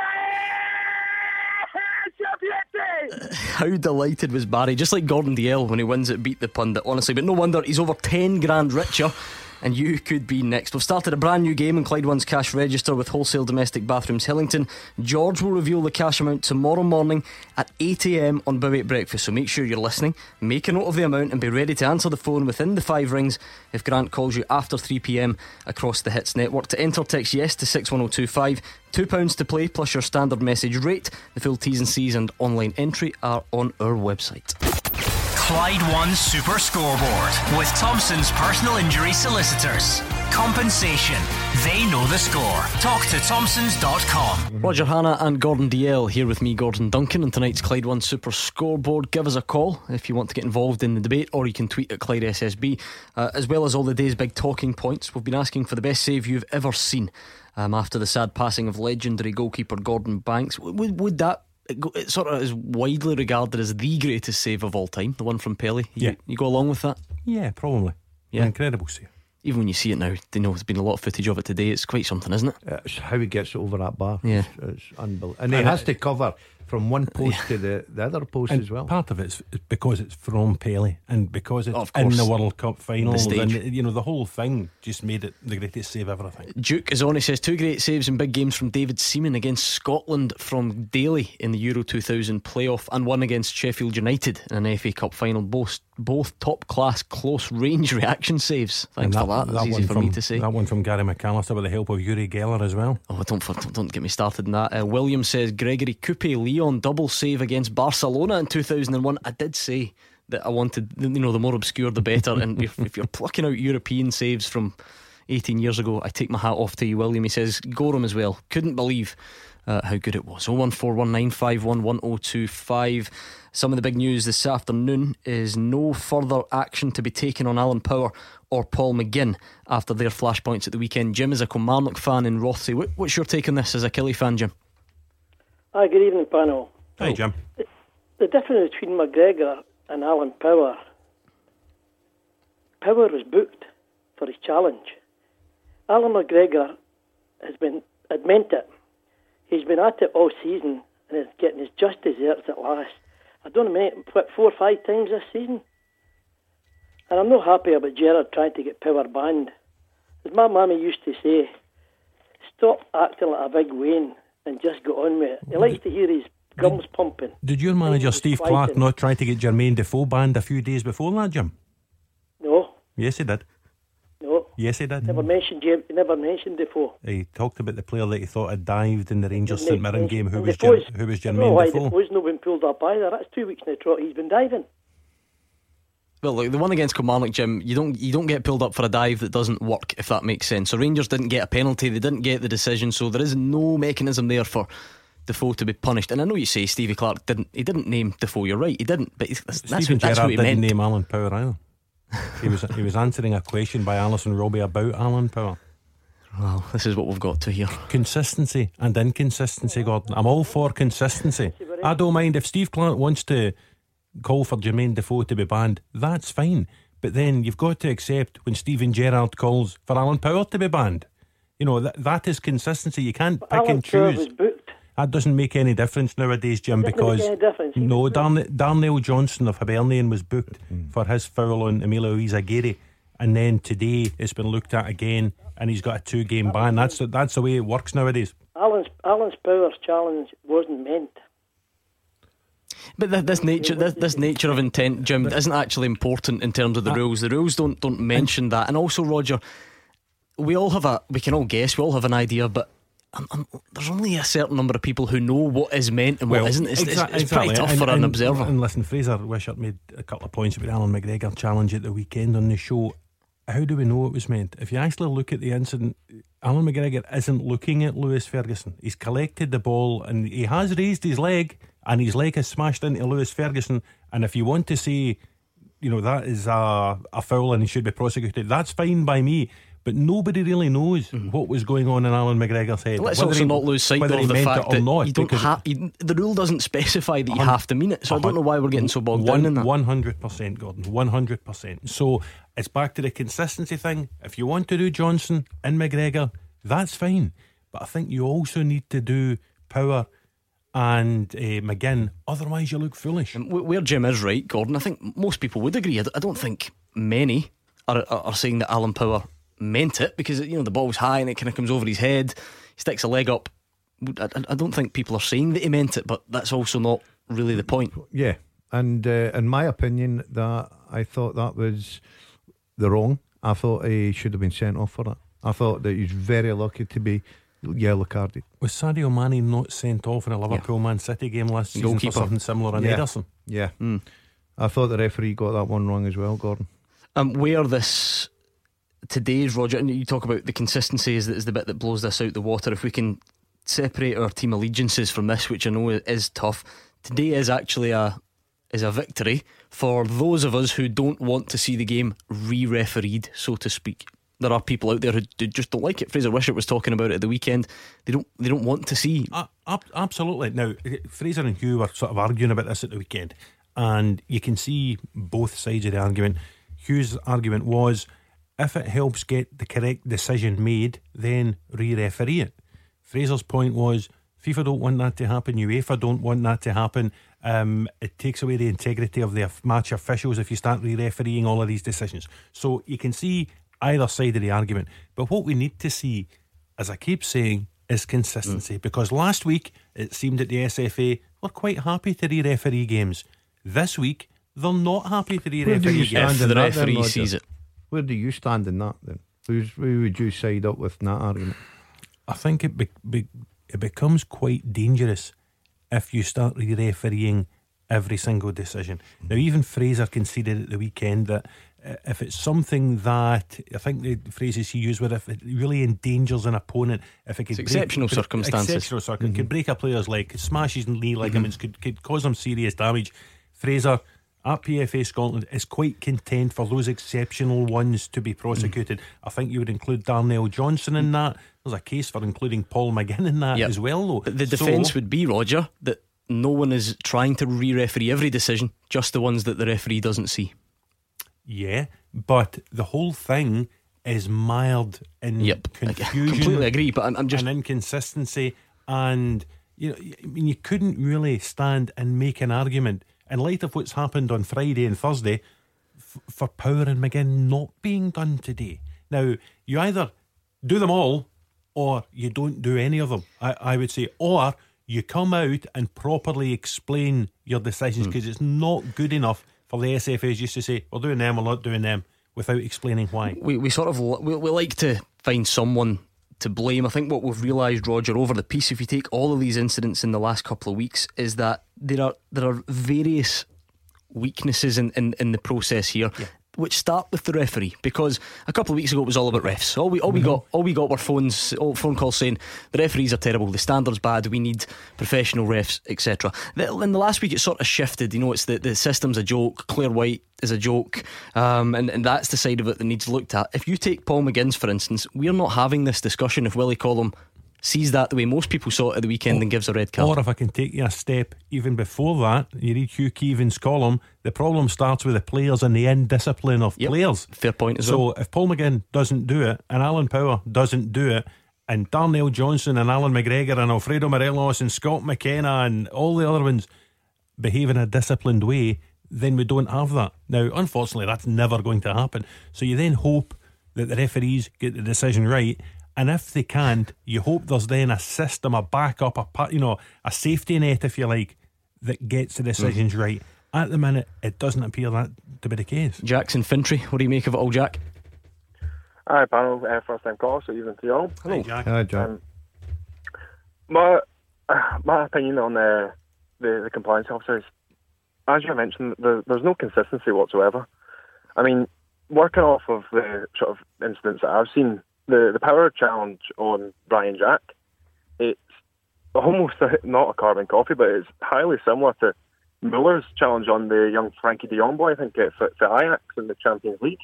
(sighs) How delighted was Barry? Just like Gordon Dalziel when he wins it, beat the pundit, honestly. But no wonder he's over 10 grand richer and you could be next. We've started a brand new game in Clyde One's cash register with wholesale domestic bathrooms Hillington. George will reveal the cash amount tomorrow morning at 8am on Bow 8 Breakfast, so make sure you're listening. Make a note of the amount and be ready to answer the phone within the five rings if Grant calls you after 3pm across the Hits network. To enter, text yes to 61025. £2 to play plus your standard message rate. The full T's and C's and online entry are on our website. Clyde One Super Scoreboard with Thompson's personal injury solicitors. Compensation. They know the score. Talk to Thompsons.com. Roger Hannah and Gordon Dalziel here with me, Gordon Duncan, on tonight's Clyde One Super Scoreboard. Give us a call if you want to get involved in the debate, or you can tweet at Clyde SSB, uh, as well as all the day's big talking points. We've been asking for the best save you've ever seen um, after the sad passing of legendary goalkeeper Gordon Banks. Would, would that it sort of is widely regarded as the greatest save of all time, the one from Pelé. You, Yeah. you go along with that? Yeah, probably. Yeah. An incredible save. Even when you see it now, you know there's been a lot of footage of it today. It's quite something, isn't it? It's how he gets over that bar. Yeah. It's, it's unbelievable. And he has to cover from one post to the, the other post And as well. Part of it's because it's from Pele and because it's Of in the World Cup final. And, you know, the whole thing just made it the greatest save ever, I think. Duke is on. He says two great saves in big games from David Seaman against Scotland from Dailly in the Euro 2000 playoff, and one against Sheffield United in an FA Cup final. Both both top class close range (laughs) reaction saves. Thanks And for that. That's easy for from, me to say. That one from Gary McAllister with the help of Uri Geller as well. Oh, don't don't, don't get me started on that. Uh, William says Gregory Coupet Lyon double save against Barcelona in 2001. I did say that I wanted, you know, the more obscure the better. and if, if you're plucking out European saves from 18 years ago, I take my hat off to you, William. He says Goram as well. Couldn't believe uh, how good it was. 01419511025. Some of the big news this afternoon is no further action to be taken on Alan Power or Paul McGinn after their flashpoints at the weekend. Jim is a Kilmarnock fan in Rothesay. What, what's your take on this as a Killie fan, Jim? Hi, good evening, panel. Hi, Jim. The difference between McGregor and Alan Power, Power was booked for his challenge. Alan McGregor has been had meant it. He's been at it all season and is getting his just desserts at last. I don't know, what, four or five times this season. And I'm not happy about Gerrard trying to get Power banned. As my mammy used to say, stop acting like a big Wayne and just go on with it. He likes to hear his gums pumping. Did your manager Steve Clarke not try to get Jermaine Defoe banned a few days before that, Jim? No, Yes, he did. no. Yes, he did. Never mentioned James, never mentioned Defoe. He talked about the player that he thought had dived in the Rangers St Mirren game. Who was Jer- who was I don't know Jermaine why Defoe? Defoe's not been pulled up either. That's two weeks in a trot. He's been diving. Well, look, the one against Kilmarnock, Jim, you don't you don't get pulled up for a dive that doesn't work, if that makes sense. So Rangers didn't get a penalty, they didn't get the decision, so there is no mechanism there for Defoe to be punished. And I know you say Stevie Clarke didn't he didn't name Defoe. You're right, he didn't. But that's, that's, Steven what, that's Gerrard what he didn't meant. name Alan Power either. he was he was answering a question by Alison Robbie about Alan Power. Well, this is what we've got to hear. Consistency and inconsistency, Gordon. I'm all for consistency. I don't mind if Steve Clarke wants to call for Jermaine Defoe to be banned. That's fine. But then you've got to accept when Steven Gerrard calls for Alan Power to be banned. You know that that is consistency. You can't pick Alan and Power choose. was booked. That doesn't make any difference nowadays, Jim, Doesn't make because any difference. No, was Darn- Darnell Johnson of Hibernian was booked mm. for his foul on Emilio Izaguirre, and then today it's been looked at again, and he's got a two-game ban. That's the, that's the way it works nowadays. Alan's Alan's Power's challenge wasn't meant. But th- this nature, this, this nature of intent, Jim, isn't actually important in terms of the rules. The rules don't don't mention that. And also, Roger, we all have a, we can all guess, we all have an idea, but um, um, there's only a certain number of people who know what is meant and what Well, isn't. It's, it's- exa- it's, exactly. pretty tough And- for an and- observer. And listen, Fraser Wishart made a couple of points about Alan McGregor challenge at the weekend on the show. How do we know it was meant? If you actually look at the incident, Alan McGregor isn't looking at Lewis Ferguson. He's collected the ball and he has raised his leg, and his leg has smashed into Lewis Ferguson. And if you want to say, you know, that is a, a foul and he should be prosecuted, that's fine by me. But nobody really knows mm-hmm. what was going on in Alan McGregor's head. Let's whether also he- not lose sight of the fact that not, you don't have you, the rule doesn't specify that you have to mean it. So I don't know why we're getting so bogged down in that. One hundred percent, Gordon. One hundred percent. So it's back to the consistency thing. If you want to do Johnson and McGregor, that's fine. But I think you also need to do Power and uh, McGinn. Otherwise, you look foolish. Where Jim is right, Gordon, I think most people would agree. I don't think many are, are are saying that Alan Power meant it because you know the ball's high and it kind of comes over his head. He sticks a leg up. I, I- I don't think people are saying that he meant it, but that's also not really the point. Yeah, and uh, in my opinion, that I thought that was the wrong. I thought he should have been sent off for that. I thought that he's very lucky to be yellow carded. Was Sadio Mane not sent off in a Liverpool Man City game last season Goalkeeper. for something similar on Yeah. Ederson? Yeah, I thought the referee got that one wrong as well, Gordon. Um, where this today's Roger, and you talk about the consistency is, is the bit that blows this out the water. If we can separate our team allegiances from this, which I know is tough, today is actually a is a victory for those of us who don't want to see the game re-refereed, so to speak. There are people out there who just don't like it. Fraser Wishart was talking about it at the weekend. They don't they don't want to see Uh, ab- absolutely. Now, Fraser and Hugh were sort of arguing about this at the weekend, and you can see both sides of the argument. Hugh's argument was if it helps get the correct decision made, then re referee it. Fraser's point was FIFA don't want that to happen. UEFA don't want that to happen. Um, it takes away the integrity of the match officials if you start re-refereeing all of these decisions. So you can see either side of the argument. But what we need to see, as I keep saying, is consistency. Because last week it seemed that the SFA were quite happy to re-referee games. This week they're not happy to Where do re-referee you games. stand in that then, Roger? Where do you stand in that then? Who's, who would you side up with in that argument? I think it be, be, it becomes quite dangerous if you start re-refereeing every single decision. Now, mm-hmm. even Fraser conceded at the weekend that uh, if it's something that I think the phrases he used were if it really endangers an opponent, if it could It's exceptional break, circumstances. exceptional circumstances, could mm-hmm. break a player's leg, could smash his knee ligaments, mm-hmm. could could cause him serious damage. Fraser. At PFA Scotland is quite content for those exceptional ones to be prosecuted. I think you would include Darnell Johnson in that. There's a case for including Paul McGinn in that Yep. as well, though. But the So- defence would be, Roger, that no one is trying to re referee every decision, just the ones that the referee doesn't see. Yeah, but the whole thing is mired in Yep. I confusion. completely agree, but I'm, I'm just. An inconsistency, and you know, I mean, you couldn't really stand and make an argument in light of what's happened on Friday and Thursday f- for Power and McGinn not being done today. Now, you either do them all or you don't do any of them. I, I would say, or you come out and properly explain your decisions hmm. because it's not good enough for the SFAs just to say, we're doing them, we're not doing them, without explaining why. we, we sort of we, we like to find someone to blame. I think what we've realised, Roger, over the piece, if you take all of these incidents in the last couple of weeks, is that there are there are various weaknesses in, in, in the process here. Which start with the referee because a couple of weeks ago it was all about refs. All we all we got all we got were phones, all phone calls saying the referees are terrible, the standards bad, we need professional refs, etc. In the last week it sort of shifted. You know, it's the the system's a joke. Clare Whyte is a joke, um, and and that's the side of it that needs looked at. If you take Paul McGinn's for instance, we're not having this discussion if Willie Collum sees that the way most people saw it at the weekend and gives a red card. Or if I can take you a step even before that, you read Hugh Keevins' column, the problem starts with the players and the indiscipline of players. Fair point as so well. if Paul McGinn doesn't do it, and Alan Power doesn't do it, and Darnell Johnson and Alan McGregor and Alfredo Morelos and Scott McKenna and all the other ones behave in a disciplined way, then we don't have that. Now, unfortunately, that's never going to happen. So you then hope that the referees get the decision right. And if they can't, you hope there's then a system, a backup, a pa- you know, a safety net, if you like, that gets the decisions right. At the minute, it doesn't appear that to be the case. Jackson Fintry, what do you make of it all, Jack? Hi, panel. Uh, first time caller, so evening to you all. Hello. Jack. Hi, Jack. Um, my uh, (sighs) my opinion on the, the the compliance officers, as you mentioned, there, there's no consistency whatsoever. I mean, working off of the sort of incidents that I've seen, the the power challenge on Brian Jack, it's almost a, not a carbon copy, but it's highly similar to Miller's challenge on the young Frenkie de Jong boy, I think, uh, for, for Ajax in the Champions League.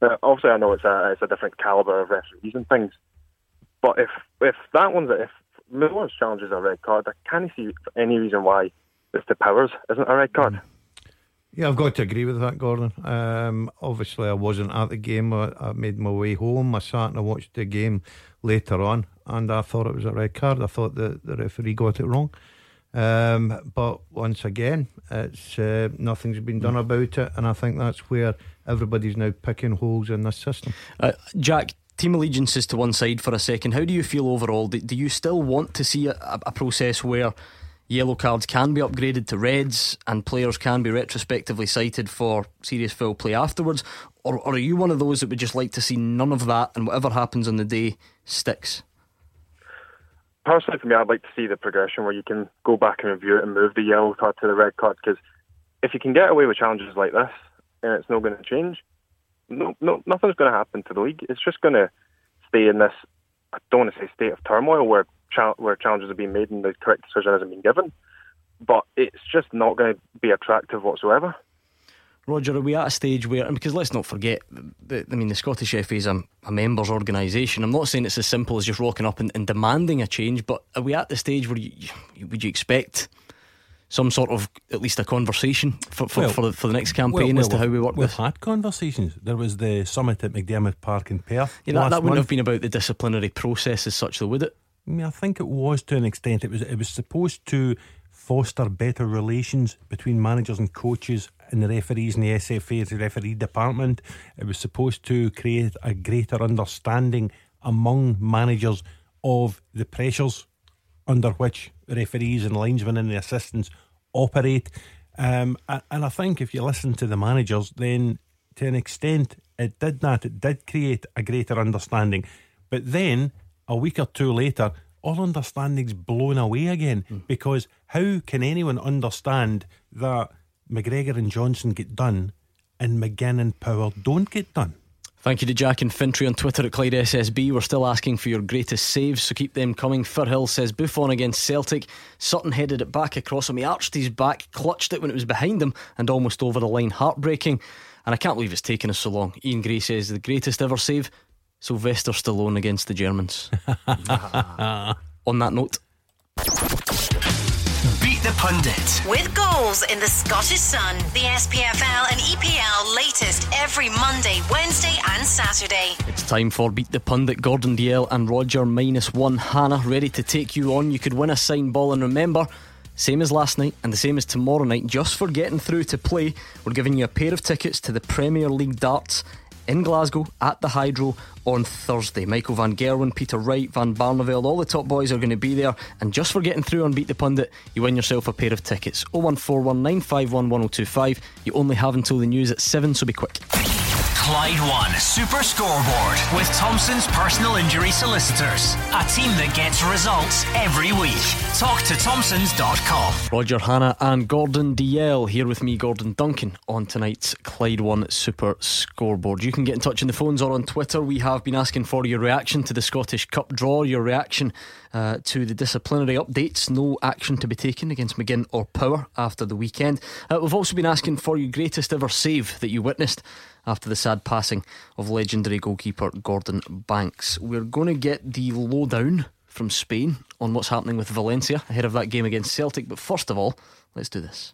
Now, obviously, I know it's a it's a different caliber of referees and things, but if if that one's if Miller's challenge is a red card, I can't see any reason why Mr. Powers isn't a red card. Yeah, I've got to agree with that, Gordon. Um, obviously, I wasn't at the game. I, I made my way home. I sat and I watched the game later on, and I thought it was a red card. I thought the, the referee got it wrong. Um, but once again, it's uh, nothing's been done about it, and I think that's where everybody's now picking holes in this system. Uh, Jack, team allegiances to one side for a second. How do you feel overall? Do, do you still want to see a, a, a process where yellow cards can be upgraded to reds and players can be retrospectively cited for serious foul play afterwards? Or, or are you one of those that would just like to see none of that and whatever happens on the day sticks? Personally, for me, I'd like to see the progression where you can go back and review it and move the yellow card to the red card. Because if you can get away with challenges like this and it's not going to change, no, no, nothing's going to happen to the league. It's just going to stay in this. I don't want to say state of turmoil where cha- where challenges are being made and the correct decision hasn't been given. But it's just not going to be attractive whatsoever. Roger, are we at a stage where, and because let's not forget, the, I mean, the Scottish FA is a, a members' organisation. I'm not saying it's as simple as just rocking up and, and demanding a change, but are we at the stage where you, you, would you expect some sort of at least a conversation for for, Well, for, the, for the next campaign as to how we work We've this? had conversations. There was the summit at McDiarmid Park in Perth. Yeah, that, that wouldn't month. have been about the disciplinary process as such, though, would it? I mean, I think it was to an extent. It was it was supposed to foster better relations between managers and coaches and the referees in the SFA, the referee department. It was supposed to create a greater understanding among managers of the pressures under which referees and linesmen and the assistants operate. Um, and I think if you listen to the managers, then to an extent it did that. It did create a greater understanding. But then a week or two later, all understanding's blown away again mm. because how can anyone understand that McGregor and Johnson get done and McGinn and Power don't get done? Thank you to Jack and Fintry on Twitter at Clyde SSB. We're still asking for your greatest saves, so keep them coming. Firhill says Buffon against Celtic. Sutton headed it back across him. He arched his back, clutched it when it was behind him, and almost over the line. Heartbreaking. And I can't believe it's taken us so long. Ian Gray says the greatest ever save Sylvester Stallone against the Germans. (laughs) On that note, Beat the Pundit. With goals in the Scottish Sun, the SPFL and EPL latest every Monday, Wednesday, and Saturday. It's time for Beat the Pundit. Gordon Dalziel and Roger minus one. Hannah ready to take you on. You could win a signed ball, and remember, same as last night and the same as tomorrow night, just for getting through to play, we're giving you a pair of tickets to the Premier League darts in Glasgow at the Hydro on Thursday. Michael Van Gerwen, Peter Wright, Van Barneveld, all the top boys are going to be there. And just for getting through on Beat the Pundit, you win yourself a pair of tickets. 01419511025. You only have until the news at 7, so be quick. Clyde One Super Scoreboard with Thompson's personal injury solicitors. A team that gets results every week. Talk to Thompson's.com. Roger Hannah and Gordon Dalziel here with me, Gordon Duncan, on tonight's Clyde One Super Scoreboard. You can get in touch on the phones or on Twitter. We have been asking for your reaction to the Scottish Cup draw, your reaction uh, to the disciplinary updates. No action to be taken against McGinn or Power after the weekend. Uh, we've also been asking for your greatest ever save that you witnessed after the sad passing of legendary goalkeeper Gordon Banks. We're going to get the lowdown from Spain on what's happening with Valencia ahead of that game against Celtic. But first of all, let's do this.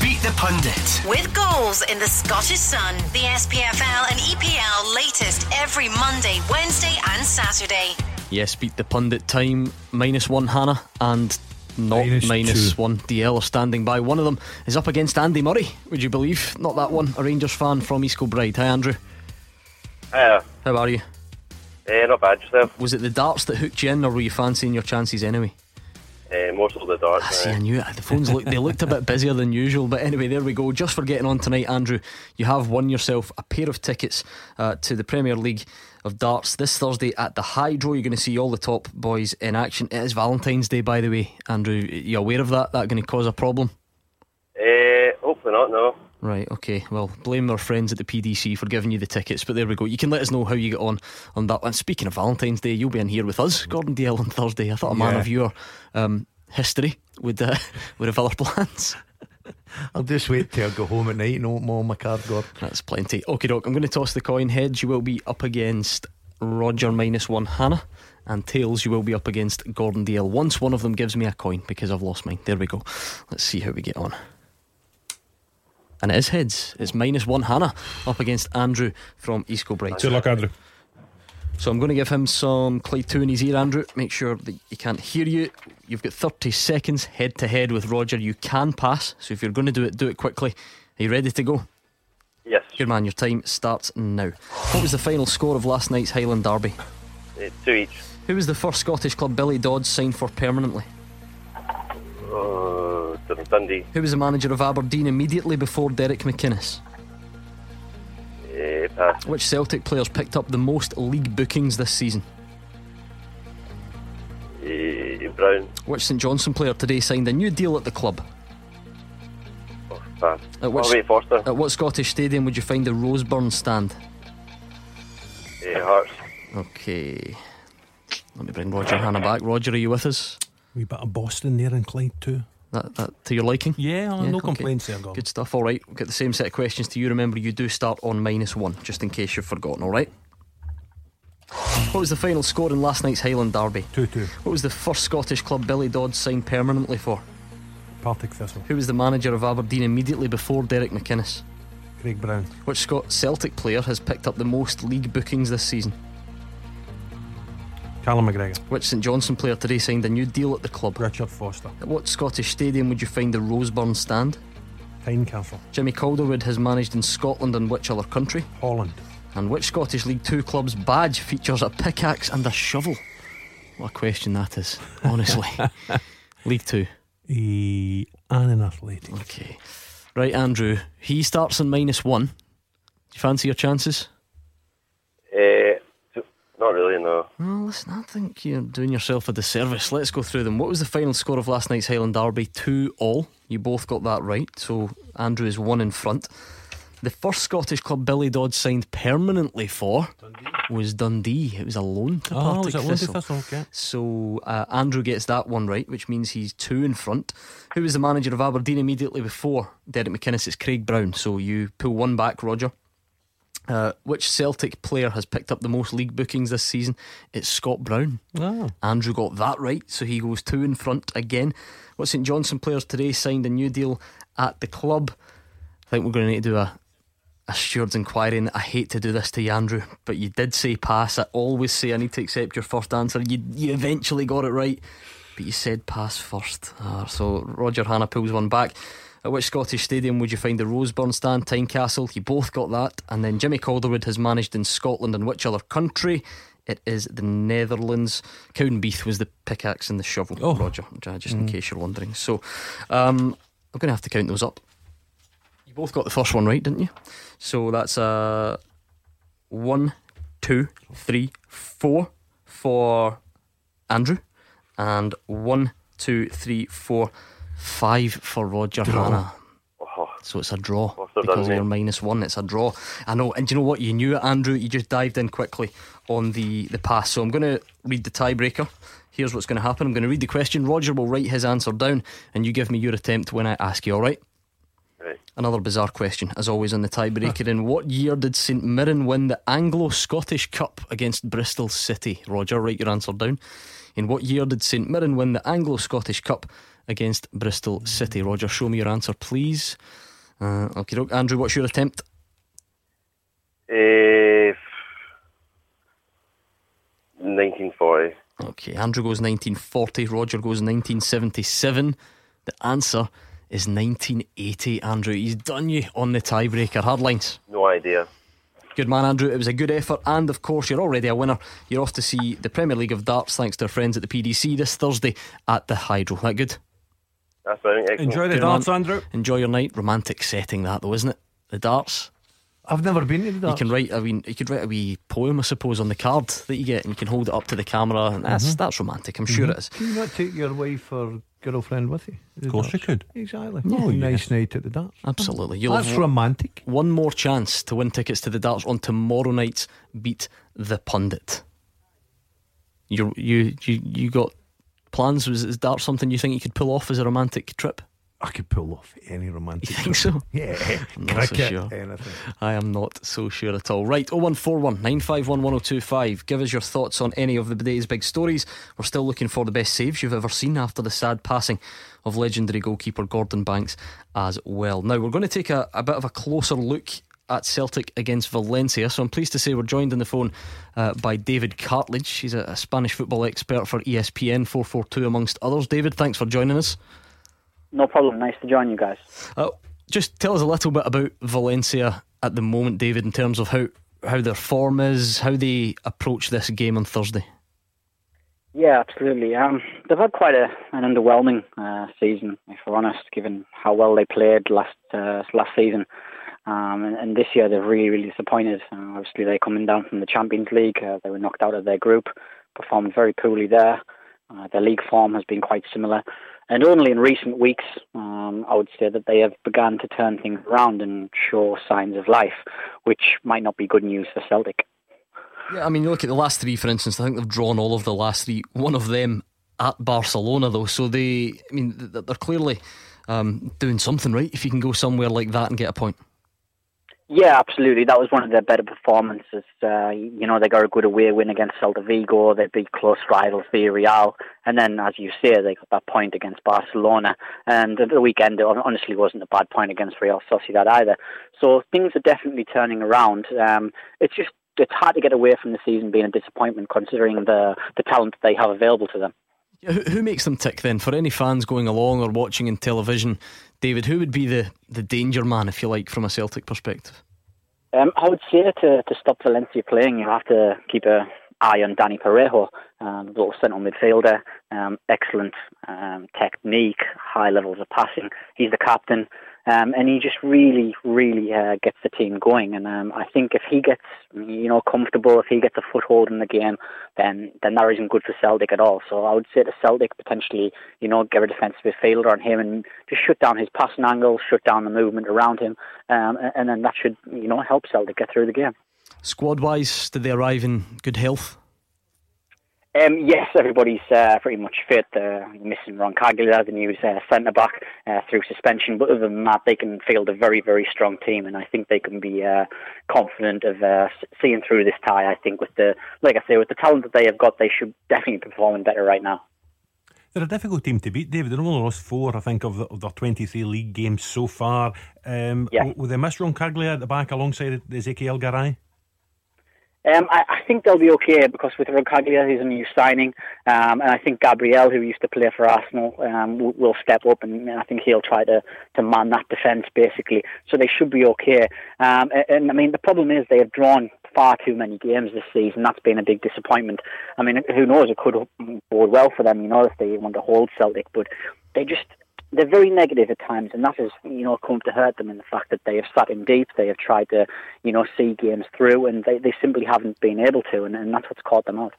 Beat the Pundit. With goals in the Scottish Sun, the SPFL and EPL latest every Monday, Wednesday, and Saturday. Yes, beat the pundit time. Minus one Hannah and not minus, minus one. DL are standing by. One of them is up against Andy Murray, would you believe? Not that one, a Rangers fan from East Kilbride. Hi, Andrew. Hiya. How are you? Eh, not bad yourself. Was it the darts that hooked you in, or were you fancying your chances anyway? Uh, most of the darts. I see, I knew it. The phones look, they looked a bit busier than usual, but anyway, there we go. Just for getting on tonight, Andrew, you have won yourself a pair of tickets uh, to the Premier League of darts this Thursday at the Hydro. You're going to see all the top boys in action. It is Valentine's Day, by the way, Andrew. You aware of that? That going to cause a problem? Uh, hopefully not. No. Right, okay. Well, blame our friends at the PDC for giving you the tickets, but there we go. You can let us know how you get on on that. And speaking of Valentine's Day, you'll be in here with us, Gordon Dalziel, on Thursday. I thought a man yeah. of your um, history would uh, (laughs) would have other (laughs) plans. (laughs) I'll just wait till I go home at night and open all my card, Gordon. That's plenty. Okay, doc. I'm going to toss the coin. Heads, you will be up against Roger minus one Hannah, and tails, you will be up against Gordon Dalziel. Once one of them gives me a coin because I've lost mine. There we go. Let's see how we get on. And it is heads. It's minus one Hannah up against Andrew from East Kilbride. Good luck, Andrew. So I'm going to give him some Clyde 2 in his ear, Andrew. Make sure that he can't hear you. You've got 30 seconds head to head with Roger. You can pass. So if you're going to do it, do it quickly. Are you ready to go? Yes. Good man, your time starts now. What was the final score of last night's Highland Derby? Uh, two each. Who was the first Scottish club Billy Dodds signed for permanently? Uh, Dundee. Who was the manager of Aberdeen immediately before Derek McInnes? Uh, pass. Which Celtic players picked up the most league bookings this season? Uh, Brown. Which St Johnstone player today signed a new deal at the club? Oh, pass. At, which, oh, wait, at what Scottish stadium would you find the Roseburn stand? Uh, Hearts. Okay. Let me bring Roger Hannah back. Roger, are you with us? We bit of Boston there in Clyde too. That, that to your liking? Yeah, Yeah, no okay. complaints there, Gordon. Good stuff. All right, we'll get the same set of questions to you. Remember, you do start on minus one, just in case you've forgotten. All right. What was the final score in last night's Highland Derby? 2 2. What was the first Scottish club Billy Dodds signed permanently for? Partick Thistle. Who was the manager of Aberdeen immediately before Derek McInnes? Craig Brown. Which Scot Celtic player has picked up the most league bookings this season? Callum McGregor. Which St Johnstone player today signed a new deal at the club? Richard Foster. At what Scottish stadium would you find the Roseburn stand? Tynecastle. Jimmy Calderwood has managed in Scotland and which other country? Holland. And which Scottish League Two club's badge features a pickaxe and a shovel? What a question that is, honestly. (laughs) League Two. E- Annan Athletic. Okay. Right, Andrew. He starts in minus one. Do you fancy your chances? Uh, not really, no. Well, listen, I think you're doing yourself a disservice. Let's go through them. What was the final score of last night's Highland Derby? Two all. You both got that right, so Andrew is one in front. The first Scottish club Billy Dodd signed permanently for was Dundee. It was a loan to Oh, Partick was it loan to Thistle. Thistle? Okay. So uh, Andrew gets that one right, which means he's two in front. Who was the manager of Aberdeen immediately before Derek McInnes? It's Craig Brown. So you pull one back, Roger. Uh, which Celtic player has picked up the most league bookings this season? It's Scott Brown. Oh. Andrew got that right, so he goes two in front again. What St Johnstone players today signed a new deal at the club? I think we're going to need to do a, a steward's inquiry, and I hate to do this to you, Andrew, but you did say pass. I always say I need to accept your first answer. You, you eventually got it right, but you said pass first. Ah, so Roger Hannah pulls one back. At which Scottish stadium would you find the Roseburn stand? Tynecastle. You both got that. And then Jimmy Calderwood has managed in Scotland and which other country? It is the Netherlands. Cowdenbeath was the pickaxe and the shovel, Oh. Roger, just in case you're wondering. So um, I'm going to have to count those up. You both got the first one right, didn't you? So that's uh, one, two, three, four for Andrew, and one, two, three, four, five for Roger Hannah. So it's a draw Must have because done you're minus one. It's a draw. I know. And do you know what? You knew it, Andrew. You just dived in quickly on the, the pass. So I'm going to read the tiebreaker. Here's what's going to happen. I'm going to read the question. Roger will write his answer down, and you give me your attempt when I ask you. All right? Right. Another bizarre question, as always on the tiebreaker. In what year did St Mirren win the Anglo Scottish Cup against Bristol City? Roger, write your answer down. In what year did St Mirren win the Anglo Scottish Cup against Bristol City? Roger, show me your answer, please. Uh, okay, Andrew, what's your attempt? Uh, 1940. Okay, Andrew goes 1940, Roger goes 1977. The answer is 1980, Andrew. He's done you on the tiebreaker. Hard lines. No idea. Good man, Andrew. It was a good effort, and of course, you're already a winner. You're off to see the Premier League of Darts thanks to our friends at the PDC this Thursday at the Hydro. That good? That's brilliant. Excellent. Enjoy the Good darts, man. Andrew. Enjoy your night. Romantic setting, that though, isn't it? The darts. I've never been to the darts. You can write. I mean, you could write a wee poem, I suppose, on the card that you get, and you can hold it up to the camera, and that's mm-hmm. that's romantic. I'm sure mm-hmm. it is. Can you not take your wife or girlfriend with you? Of course you could. Exactly. Yeah, oh, yeah. nice night at the darts. Absolutely. You'll That's have romantic. one more chance to win tickets to the darts on tomorrow night's Beat the Pundit. You you you you got plans? Was is darts something you think you could pull off as a romantic trip? I could pull off any romantic. You think so? (laughs) Yeah. I'm not so sure. anything. I am not so sure at all. Right, 0141 951 1025. Give us your thoughts on any of the day's big stories. We're still looking for the best saves you've ever seen after the sad passing of legendary goalkeeper Gordon Banks as well. Now, we're going to take a, a bit of a closer look at Celtic against Valencia. So I'm pleased to say we're joined on the phone uh, by David Cartledge. He's a, a Spanish football expert for ESPN 442, amongst others. David, thanks for joining us. No problem. Nice to join you guys. Uh, just tell us a little bit about Valencia at the moment, David, in terms of how, how their form is, how they approach this game on Thursday. Yeah, absolutely. Um, they've had quite a, an underwhelming uh, season, if we're honest, given how well they played last uh, last season. Um, and, and this year they've really, really disappointed. Uh, obviously, they're coming down from the Champions League. Uh, they were knocked out of their group, performed very poorly there. Uh, their league form has been quite similar. And only in recent weeks, um, I would say that they have begun to turn things around and show signs of life, which might not be good news for Celtic. Yeah, I mean, you look at the last three, for instance, I think they've drawn all of the last three, one of them at Barcelona, though. So they, I mean, they're clearly um, doing something right if you can go somewhere like that and get a point. Yeah, absolutely. That was one of their better performances. Uh, you know, they got a good away win against Celta Vigo. They beat close rivals Villarreal, and then, as you say, they got that point against Barcelona. And the weekend, honestly, wasn't a bad point against Real Sociedad either. So things are definitely turning around. Um, it's just it's hard to get away from the season being a disappointment considering the the talent they have available to them. Yeah, who, who makes them tick then? For any fans going along or watching in television, David, who would be the, the danger man, if you like, from a Celtic perspective? Um, I would say to, to stop Valencia playing, you have to keep an eye on Dani Parejo, um, little central midfielder, um, excellent um, technique, high levels of passing. He's the captain. Um, and he just really, really uh, gets the team going. And um, I think if he gets, you know, comfortable, if he gets a foothold in the game, then then that isn't good for Celtic at all. So I would say to Celtic potentially, you know, get a defensive midfielder on him and just shut down his passing angles, shut down the movement around him, um, and then that should, you know, help Celtic get through the game. Squad wise, did they arrive in good health? Um, yes, everybody's uh, pretty much fit. Uh, missing Roncaglia, the new uh, centre back, uh, through suspension. But other than that, they can field a very, very strong team, and I think they can be uh, confident of uh, seeing through this tie. I think with the, like I say, with the talent that they have got, they should definitely be performing better right now. They're a difficult team to beat, David. They've only lost four, I think, of, the, of their 23 league games so far. Um, yeah. Will they miss Roncaglia at the back alongside Ezequiel Garay? Um, I, I, think they'll be okay because with Roncaglia, he's a new signing, um, and I think Gabriel, who used to play for Arsenal, um, will, will, step up, and I think he'll try to, to man that defence basically. So they should be okay. Um, and, and, I mean, the problem is they have drawn far too many games this season. That's been a big disappointment. I mean, who knows? It could bode well for them, you know, if they want to hold Celtic, but they just they're very negative at times, and that has you know come to hurt them in the fact that they have sat in deep, they have tried to you know see games through, and they, they simply haven't been able to, and, and that's what's caught them out.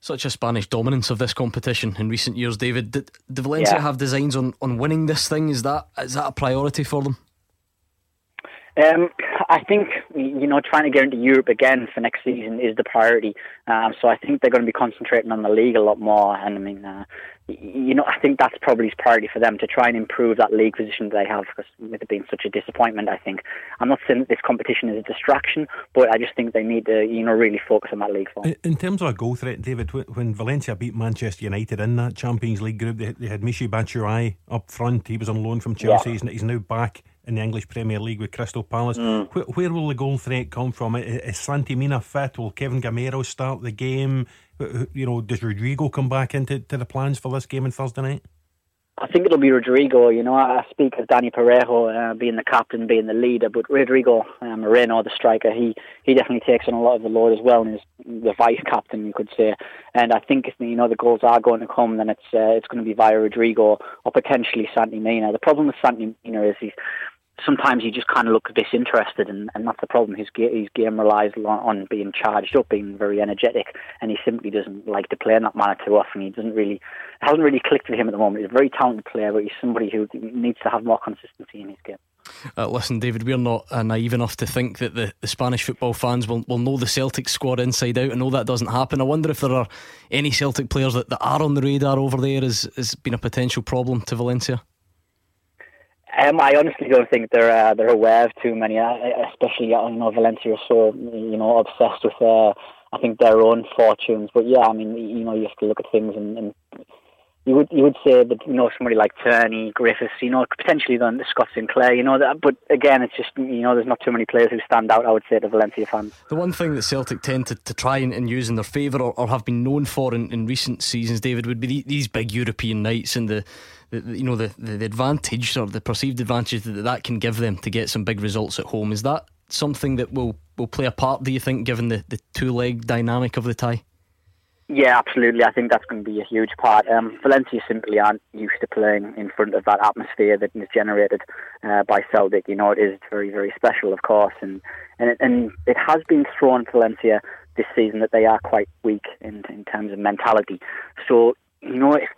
Such a Spanish dominance of this competition in recent years, David. Did, did Valencia yeah. have designs on, on winning this thing? Is that is that a priority for them? Um, I think you know trying to get into Europe again for next season is the priority. Um, so I think they're going to be concentrating on the league a lot more. And I mean, uh, you know, I think that's probably his priority for them to try and improve that league position they have. Because with it being such a disappointment, I think I'm not saying that this competition is a distraction, but I just think they need to you know really focus on that league form. In terms of a goal threat, David, when Valencia beat Manchester United in that Champions League group, they, they had Michy Batshuayi up front. He was on loan from Chelsea. Yeah. He's now back in the English Premier League with Crystal Palace. Mm. Where, where, will the goal threat come from? Is Santi Mina fit? Will Kevin Gameiro start the game? You know, does Rodrigo come back into to the plans for this game on Thursday night? I think it'll be Rodrigo. You know, I speak of Dani Parejo uh, being the captain, being the leader, but Rodrigo uh, Moreno, the striker, he he definitely takes on a lot of the load as well, and is the vice captain, you could say. And I think if you know the goals are going to come, then it's uh, it's going to be via Rodrigo or potentially Santi Mina. The problem with Santi Mina is he's sometimes he just kind of looks disinterested, and, and that's the problem. His, his game relies on, being charged up, being very energetic, and he simply doesn't like to play in that manner too often. He doesn't really, hasn't really clicked with him at the moment. He's a very talented player, but he's somebody who needs to have more consistency in his game. Uh, listen, David, we're not uh, naive enough to think that the, the Spanish football fans will, will know the Celtic squad inside out. I know that doesn't happen. I wonder if there are any Celtic players that, that are on the radar over there as has been a potential problem to Valencia. Um, I honestly don't think they're uh, they're aware of too many, uh, especially uh, you know Valencia are so you know obsessed with uh, I think their own fortunes. But yeah, I mean you know you have to look at things and, and you would you would say that you know somebody like Tierney, Griffiths, you know potentially then Scott Sinclair, you know that. But again, it's just you know there's not too many players who stand out. I would say to Valencia fans. The one thing that Celtic tend to, to try and, and use in their favour or, or, have been known for in, in recent seasons, David, would be the, these big European nights and the you know the, the, the advantage or the perceived advantage that that can give them to get some big results at home. Is that something that will will play a part? Do you think, given the, the two leg dynamic of the tie? Yeah, absolutely. I think that's going to be a huge part. Um, Valencia simply aren't used to playing in front of that atmosphere that is generated uh, by Celtic. You know, it is very, very special, of course, and and it, and it has been thrown Valencia this season that they are quite weak in in terms of mentality. So you know, if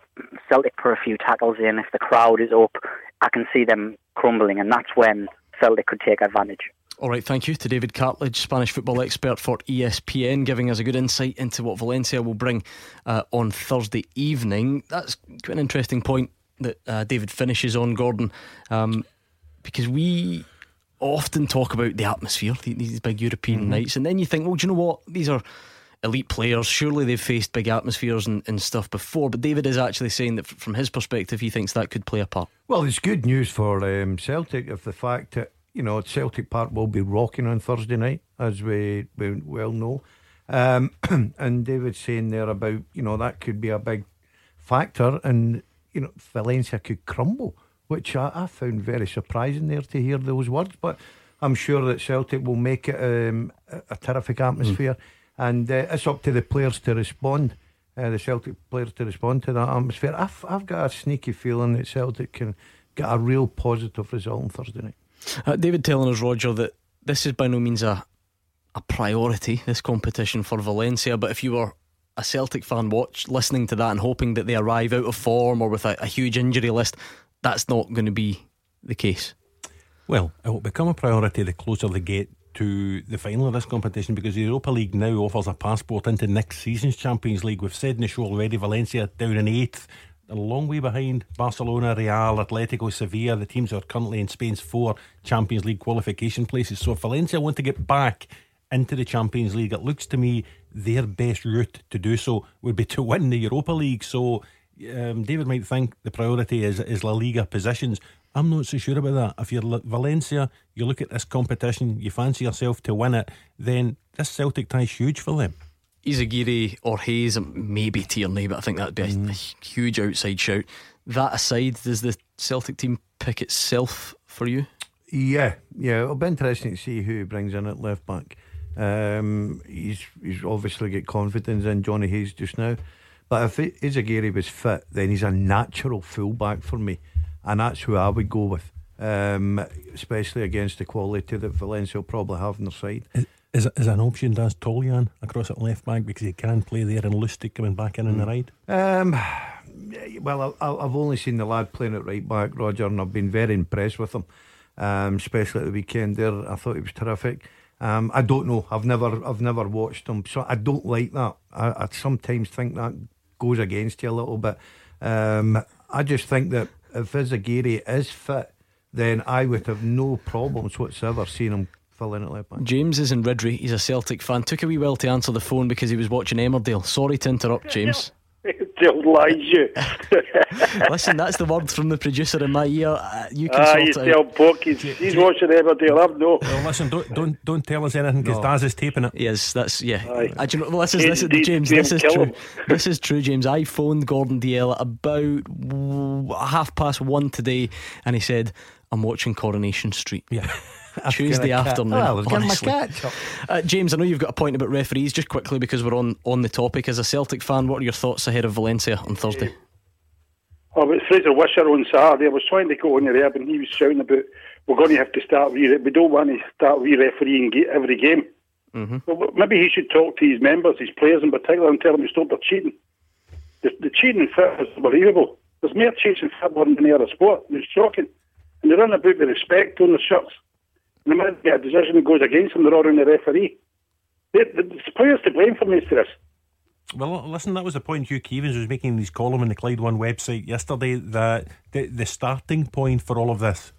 Celtic put a few tackles in, if the crowd is up, I can see them crumbling, and that's when Celtic could take advantage. All right, thank you to David Cartledge, Spanish football expert for ESPN, giving us a good insight into what Valencia will bring uh, on Thursday evening. That's quite an interesting point that uh, David finishes on, Gordon, um, because we often talk about the atmosphere, these big European mm-hmm. nights, and then you think, well, do you know what? These are elite players. Surely they've faced big atmospheres and, and, stuff before. But David is actually saying that from his perspective, he thinks that could play a part. Well, it's good news for um, Celtic of the fact that you know, Celtic Park will be rocking on Thursday night, as we, we well know. Um, (clears throat) and David's saying there about, you know, that could be a big factor, and, you know, Valencia could crumble, which I, I found very surprising there to hear those words. But I'm sure that Celtic will make it um, a, a terrific atmosphere, mm. And uh, it's up to the players to respond. Uh, the Celtic players to respond to that atmosphere. I've, I've got a sneaky feeling that Celtic can get a real positive result on Thursday night. Uh, David telling us, Roger, that this is by no means a a priority, this competition for Valencia. But if you were a Celtic fan watch listening to that and hoping that they arrive out of form or with a, a huge injury list, that's not going to be the case. Well, it will become a priority the closer they get to the final of this competition because the Europa League now offers a passport into next season's Champions League. We've said in the show already Valencia down in eighth, a long way behind Barcelona, Real, Atletico, Sevilla, the teams are currently in Spain's four Champions League qualification places. So if Valencia want to get back into the Champions League, it looks to me their best route to do so would be to win the Europa League. So um, David might think the priority is, is La Liga positions. I'm not so sure about that. If you're Valencia, you look at this competition, you fancy yourself to win it, then this Celtic tie is huge for them. Izaguirre or Hayes, maybe Tierney, but I think that'd be mm. a, a huge outside shout. That aside, does the Celtic team pick itself for you? Yeah, yeah. It'll be interesting to see who he brings in at left back. Um, he's he's obviously got confidence in Johnny Hayes just now. But if Izaguirre was fit, then he's a natural fullback for me. And that's who I would go with, um, especially against the quality that Valencia will probably have on their side. Is, is, is an option does Toljan across at left back because he can play there and Lustig coming back in mm. on the hmm. right? Um, well, I, I've only seen the lad playing at right back, Roger, and I've been very impressed with him, um, especially at the weekend there. I thought he was terrific. Um, I don't know. I've never, I've never watched him, so I don't like that. I, I sometimes think that goes against you a little bit. Um, I just think that if Izaguirre is fit, then I would have no problems whatsoever seeing him fill in at left back. James is in Ridley. He's a Celtic fan. Took a wee while to answer the phone because he was watching Emmerdale. Sorry to interrupt, James. (laughs) Don't you. (laughs) Listen, that's the word from the producer in my ear. Uh, you can ah, sort you tell Buck he's, he's watching Emmerdale. I've no. Well, listen, don't don't don't tell us anything because no. Daz is taping it. Yes, that's yeah. I, you know, well, this is this is James. This is true. this is true, James. I phoned Gordon Dalziel at about half past one today, and he said, "I'm watching Coronation Street." Yeah. Tuesday afternoon. Oh, I was getting my uh, James, I know you've got a point about referees. Just quickly, because we're on, on the topic. As a Celtic fan, what are your thoughts ahead of Valencia on Thursday? Oh, but Fraser Wishart on Saturday, I was trying to go on there, and he was shouting about we're going to have to start re- we don't want to start re-refereeing every game. Mm-hmm. Well, maybe he should talk to his members, his players in particular, and tell them to stop their cheating. The, the cheating fit is unbelievable. There's more cheating football than any other sport. It's shocking. And they run about the respect on the shirts. And the minute they get a decision that goes against them, they're ordering the referee. The, the, the players to blame for most of this. Well, listen, that was the point Hugh Keevins was making in his column on the Clyde One website yesterday. That the, the starting point for all of this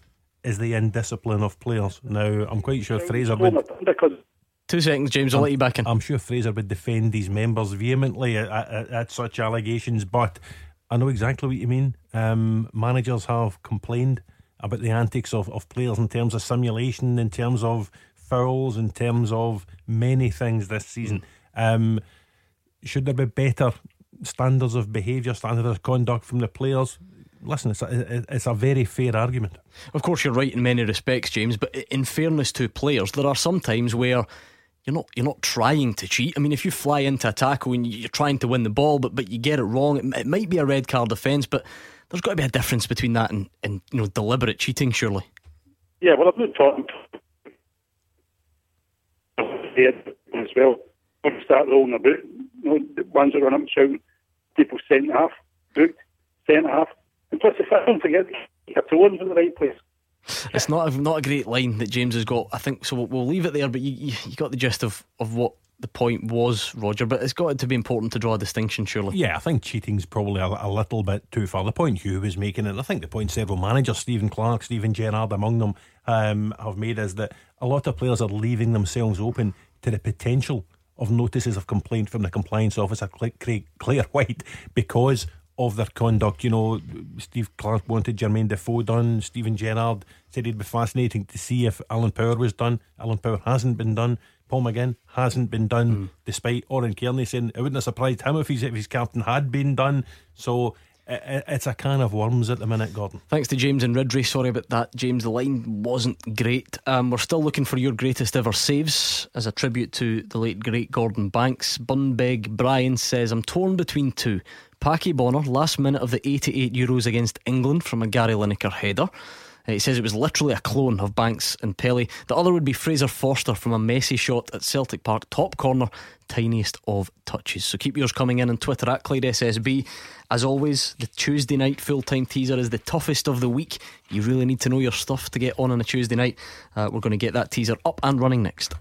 is the indiscipline of players. Now, I'm quite sure Fraser would. Two seconds, James. I'll I'm, let you back in. I'm sure Fraser would defend his members vehemently at, at, at such allegations, but I know exactly what you mean. Um, managers have complained about the antics of, of players in terms of simulation, in terms of fouls, in terms of many things this season. Um, should there be better standards of behaviour, standards of conduct from the players? Listen, it's a, it's a very fair argument. Of course, you're right in many respects, James. But in fairness to players, there are some times where you're not you're not trying to cheat. I mean, if you fly into a tackle and you're trying to win the ball, but but you get it wrong, it, it might be a red card offence. But there's got to be a difference between that and, and you know deliberate cheating, surely. Yeah, well, I've not talking as well. Don't start rolling about. You know, the ones that run up and shouting, people centre half, booked, centre half. And plus, if I don't forget, you have to one's in the right place. It's not a, not a great line that James has got. I think so. We'll, we'll leave it there. But you, you, you got the gist of, of what the point was, Roger, but it's got to be important to draw a distinction, surely. Yeah, I think cheating's probably a, a, little bit too far. The point Hugh was making, and I think the point several managers, Stephen Clarke, Steven Gerrard among them, um, have made is that a lot of players are leaving themselves open to the potential of notices of complaint from the compliance officer, Clare Whyte, (laughs) because of their conduct. You know, Steve Clarke wanted Jermaine Defoe done. Steven Gerrard said it'd be fascinating to see if Alan Power was done. Alan Power hasn't been done. Paul McGinn hasn't been done, Hmm. despite Oran Kearney saying it wouldn't have surprised him if his if his captain had been done. So i i- it's a can of worms at the minute, Gordon. Thanks to James and Ridley. Sorry about that, James. The line wasn't great. Um, we're still looking for your greatest ever saves as a tribute to the late great Gordon Banks. Bunbeg Brian says, I'm torn between two. Packie Bonner, last minute of the 88 Euros against England from a Gary Lineker header. He says it was literally a clone of Banks and Pelé. The other would be Fraser Forster from a messy shot at Celtic Park, top corner, tiniest of touches. So keep yours coming in on Twitter at Clyde SSB. As always, the Tuesday night full time teaser is the toughest of the week. You really need to know your stuff to get on on a Tuesday night. Uh, we're going to get that teaser up and running next.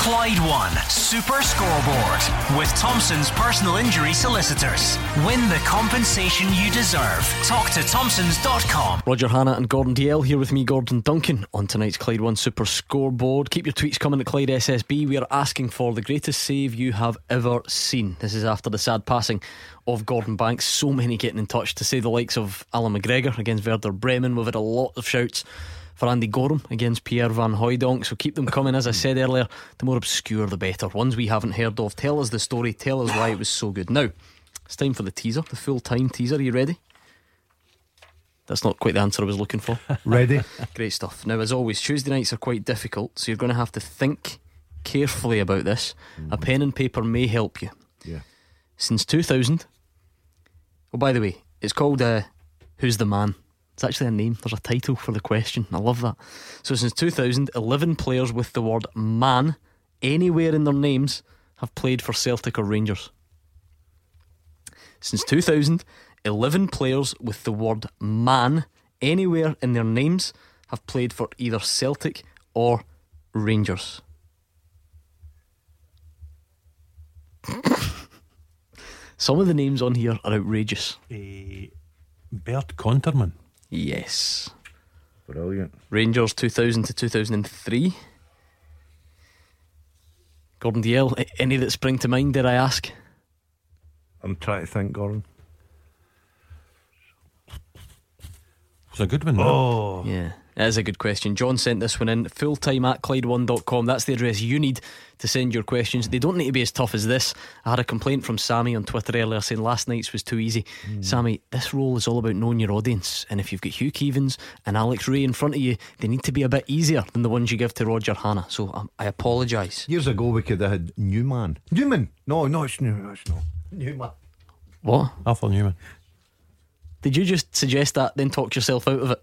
Clyde One Super Scoreboard with Thompson's personal injury solicitors. Win the compensation you deserve. Talk to Thompsons.com. Roger Hannah and Gordon Dalziel here with me, Gordon Duncan, on tonight's Clyde One Super Scoreboard. Keep your tweets coming at Clyde SSB. We are asking for the greatest save you have ever seen. This is after the sad passing of Gordon Banks. So many getting in touch to say the likes of Allan McGregor against Werder Bremen. We've had a lot of shouts for Andy Goram against Pierre Van Hooijdonk. So keep them coming. As I said earlier, the more obscure the better. Ones we haven't heard of. Tell us the story. Tell us why it was so good. Now, it's time for the teaser, the full time teaser. Are you ready? That's not quite the answer I was looking for. (laughs) Ready? (laughs) Great stuff. Now, as always, Tuesday nights are quite difficult, so you're going to have to think carefully about this. A pen and paper may help you. Yeah. Since 2000. Oh, by the way, it's called uh, Who's the Man? It's actually a name. There's a title for the question. I love that. So, since 2000, 11 players with the word man anywhere in their names have played for Celtic or Rangers. Since 2000, 11 players with the word man anywhere in their names have played for either Celtic or Rangers. (laughs) Some of the names on here are outrageous. Eh, Bert Konterman. Yes. Brilliant. Rangers 2000 to 2003. Gordon Dalziel, any that spring to mind, did I ask? I'm trying to think, Gordon. It's a good one. Oh. Yeah, that is a good question. John sent this one in. Fulltime at Clyde1.com. That's the address you need to send your questions. They don't need to be as tough as this. I had a complaint from Sammy on Twitter earlier saying last night's was too easy. Sammy, this role is all about knowing your audience. And if you've got Hugh Keevins and Alex Rae in front of you, they need to be a bit easier than the ones you give to Roger Hannah. So um, I apologise. Years ago, we could have had Newman. Newman. No, no, it's new. It's not. Newman. What? Arthur Numan. Did you just suggest that, then talk yourself out of it?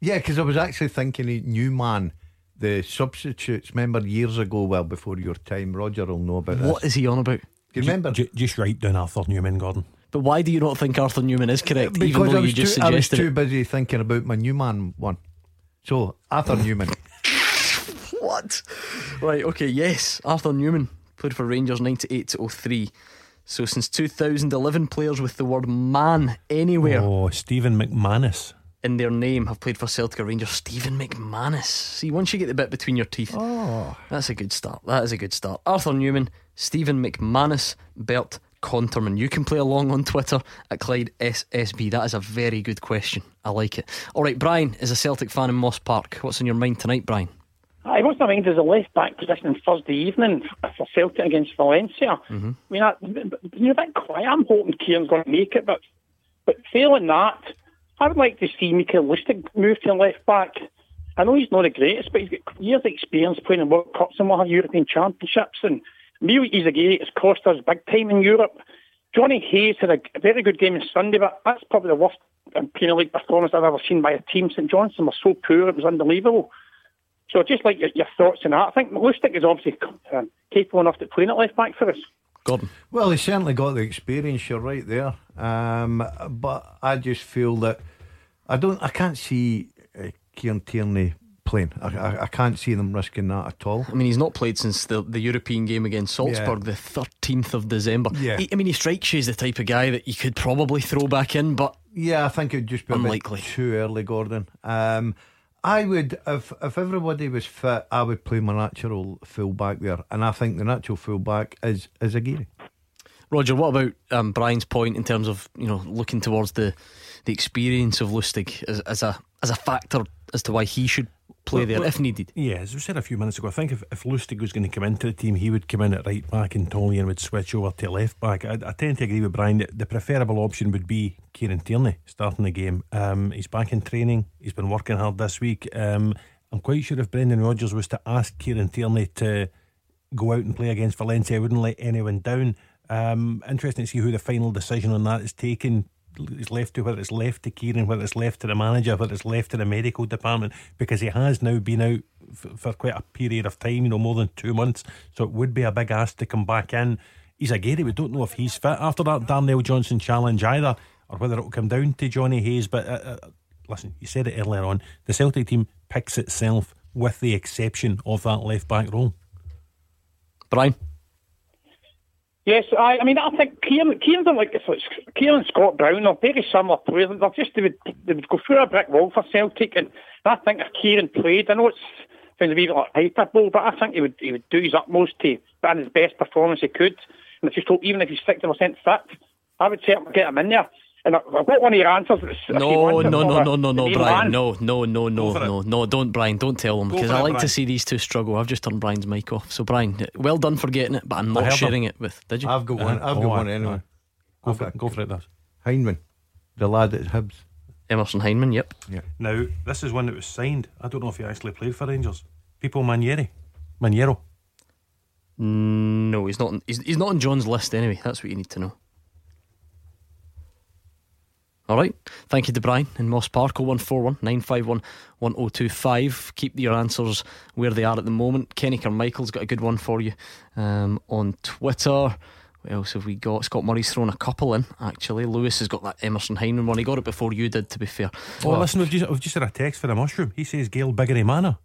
Yeah, because I was actually thinking of Newman, the substitutes. Remember years ago, well before your time, Roger will know about What this. is he on about? Do you remember? J- just write down Arthur Numan, Gordon. But why do you not think Arthur Numan is correct, even because though I was, you just too, I was suggested too it? busy thinking about my Newman one. So, Arthur Numan. (laughs) What? Right, okay, yes. Arthur Newman played for Rangers 98 to 03. So since 2011, players with the word man anywhere Oh, Stephen McManus. In their name have played for Celtic or Rangers. Stephen McManus. See, once you get the bit between your teeth, oh. that's a good start. That is a good start. Arthur Numan, Stephen McManus, Bert Konterman. You can play along on Twitter at Clyde SSB. That is a very good question. I like it. All right, Brian is a Celtic fan in Moss Park. What's on your mind tonight, Brian? I what's my mind is a left back position on Thursday evening for Celtic against Valencia. Mm-hmm. I mean, I, you're a bit quiet. I'm hoping Kieran's going to make it, but but failing that, I would like to see Mikael Lustig move to left back. I know he's not the greatest, but he's got years of experience playing in World Cups and what European Championships. And Mio Izaguirre has cost us big time in Europe. Johnny Hayes had a very good game on Sunday, but that's probably the worst um, Premier League performance I've ever seen by a team. St Johnstone was so poor, it was unbelievable. So just like your, your thoughts on that, I think Lustig is obviously um, capable enough to play at left back for us. Gordon. Well, he certainly got the experience. You're right there, um, but I just feel that I don't. I can't see uh, Kieran Tierney playing. I, I, I can't see them risking that at all. I mean, he's not played since the, the European game against Salzburg, the 13th of December. Yeah. He- I mean, he strikes you as the type of guy that you could probably throw back in, but Yeah, I think it'd just be Unlikely. too early, Gordon. Um, I would, if if everybody was fit, I would play my natural full back there, and I think the natural full back is Izaguirre. Roger, what about um, Brian's point in terms of you know looking towards the the experience of Lustig as, as a as a factor as to why he should play Well, there well, if needed? Yeah, as we said a few minutes ago, I think if, if Lustig was going to come into the team, he would come in at right back and Toljan would switch over to left back. I, I tend to agree with Brian that the preferable option would be Kieran Tierney starting the game. Um, he's back in training, he's been working hard this week. Um, I'm quite sure if Brendan Rodgers was to ask Kieran Tierney to go out and play against Valencia, I wouldn't let anyone down. Um, interesting to see who the final decision on that is taken. It's left to whether it's left to Kieran, whether it's left to the manager, whether it's left to the medical department, because he has now been out f- for quite a period of time, you know, more than two months. So it would be a big ask to come back in. He's a Gary. We don't know if he's fit after that Darnell Johnson challenge either, or whether it'll come down to Johnny Hayes. But uh, uh, listen, you said it earlier on. The Celtic team picks itself, with the exception of that left back role. Brian. Yes, I, I mean, I think Kieran, Kieran's are like, Kieran and Scott Brown are very similar players. They're just, they would, they would go through a brick wall for Celtic, and I think if Kieran played, I know it's sounds a wee bit like hyperbole, but I think he would he would do his utmost to put in his best performance he could. And if he's told, even if he's 60% fit, I would certainly get him in there. And I- I've got one of your answers. That's, No, no, no, no, no, no, Brian. No, no, no, no, no, no. Don't, Brian. Don't tell them because for I it, like to see these two struggle. I've just turned Brian's mic off. So, Brian, well done for getting it, but I'm not sharing him. it with. Did you? I've got one. I've Oh, got one anyway. Go for it. Go for it, Does. Hyndman, the lad at Hibs. Emerson Hyndman. Yep. Yeah. Now, this is one that was signed. I don't know if he actually played for Rangers. People Manieri. Maniero. Mm, no, he's not. He's, he's not on John's list anyway. That's what you need to know. All right. Thank you to Brian in Moss Park. 0141 951 1025. Keep your answers where they are at the moment. Kenny Carmichael's got a good one for you um, on Twitter. What else have we got? Scott Murray's thrown a couple in, actually. Lewis has got that Emerson Hyndman one. He got it before you did, to be fair. Oh, listen, we've just, we've just had a text for the mushroom. He says Gael Bigirimana.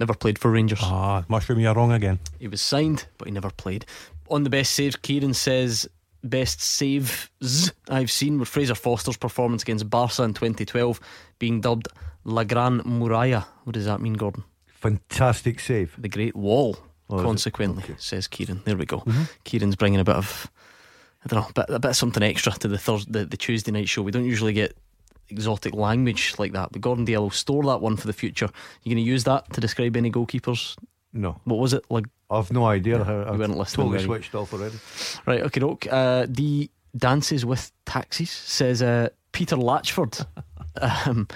Never played for Rangers. Ah, mushroom, you're wrong again. He was signed, but he never played. On the best saves, Kieran says best saves I've seen were Fraser Forster's performance against Barca in 2012, being dubbed La Gran Muralla. What does that mean, Gordon? Fantastic save. The Great Wall. Oh, consequently, says Kieran. There we go. Mm-hmm. Kieran's bringing a bit of, I don't know, a bit, a bit of something extra to the Thursday, the, the Tuesday night show. We don't usually get exotic language like that, but Gordon Dalziel will store that one for the future. You going to use that to describe any goalkeepers? No. What was it? Like I've no idea. how you I've weren't listening. totally were switched off already. Right, okay, doke. Uh, the dances with taxis says uh, Peter Latchford. (laughs) um,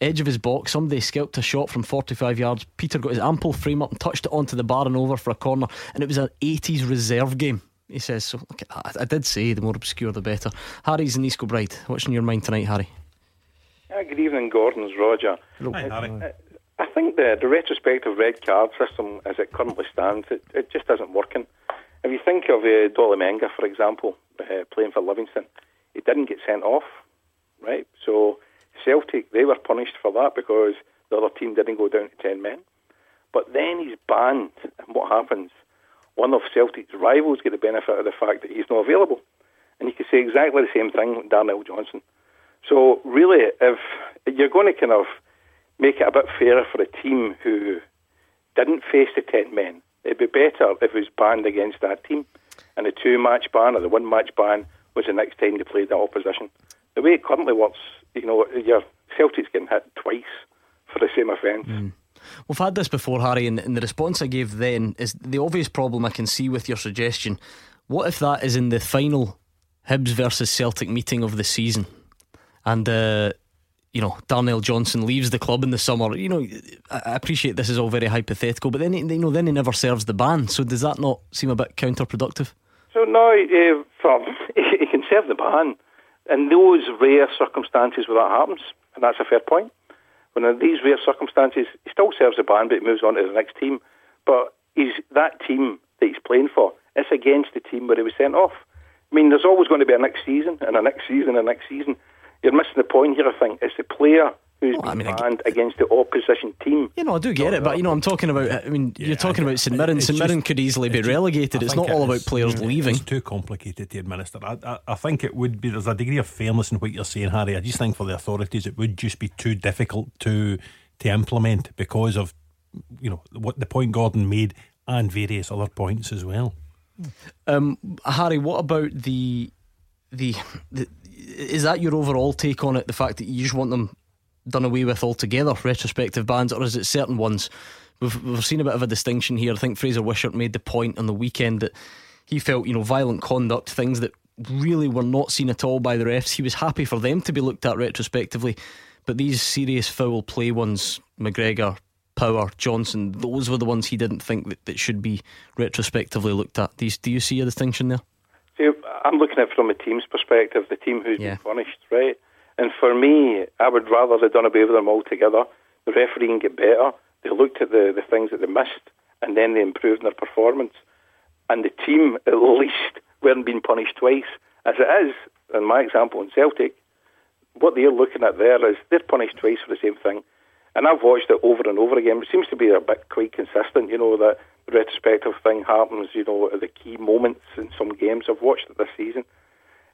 edge of his box, somebody scalped a shot from 45 yards. Peter got his ample frame up and touched it onto the bar and over for a corner, and it was an 80s reserve game. He says so. Look at that. I did say the more obscure the better. Harry's in East Kilbride. What's in your mind tonight, Harry? Uh, good evening, Gordon's Roger. Hi, Harry. Uh, I think the, the retrospective red card system, as it currently stands, it, it just isn't working. If you think of uh, Dolly Menga, for example, uh, playing for Livingston, he didn't get sent off, right? So Celtic, they were punished for that because the other team didn't go down to 10 men. But then he's banned, and what happens? One of Celtic's rivals get the benefit of the fact that he's not available. And you could say exactly the same thing with Darnell Johnson. So really, if you're going to kind of make it a bit fairer for a team who didn't face the 10 men, it'd be better if it was banned against that team. And the two match ban or the one match ban was the next time they played the opposition. The way it currently works, you know, your Celtic's getting hit twice for the same offence. We've had this before, Harry, and, and the response I gave then is the obvious problem I can see with your suggestion. What if that is in the final Hibs versus Celtic meeting of the season, and uh, you know Darnell Johnson leaves the club in the summer? You know, I appreciate this is all very hypothetical, but then he- you know then he never serves the ban. So does that not seem a bit counterproductive? So now, uh, (laughs) he can serve the ban in those rare circumstances where that happens, and that's a fair point. When in these rare circumstances, he still serves the ban, but he moves on to the next team. But he's that team that he's playing for. It's against the team where he was sent off. I mean, there's always going to be a next season and a next season and a next season. You're missing the point here. I think it's the player who's been banned against the opposition team. You know, I do get it, but you know, I'm talking about. I mean, you're talking about St Mirren. it's St Mirren could easily be relegated. It's think not all it about players yeah, leaving. It's too complicated to administer. I, I, I think it would be. There's a degree of fairness in what you're saying, Harry. I just think for the authorities, it would just be too difficult to to implement because of you know what the point Gordon made and various other points as well. Um, Harry, what about the, the the is that your overall take on it? The fact that you just want them done away with altogether, retrospective bans, or is it certain ones? We've we've seen a bit of a distinction here. I think Fraser Wishart made the point on the weekend that he felt you know violent conduct, things that really were not seen at all by the refs. He was happy for them to be looked at retrospectively, but these serious foul play ones, McGregor, Power, Johnson, those were the ones he didn't think that, that should be retrospectively looked at. You, do you see a distinction there? I'm looking at it from a team's perspective, the team who's been punished, right? And for me, I would rather they'd done away with them altogether. The refereeing get better. They looked at the, the things that they missed, and then they improved their performance. And the team, at least, weren't being punished twice. As it is, in my example in Celtic, what they're looking at there is they're punished twice for the same thing. And I've watched it over and over again. It seems to be a bit quite consistent, you know, that retrospective thing happens, you know, at the key moments in some games. I've watched it this season.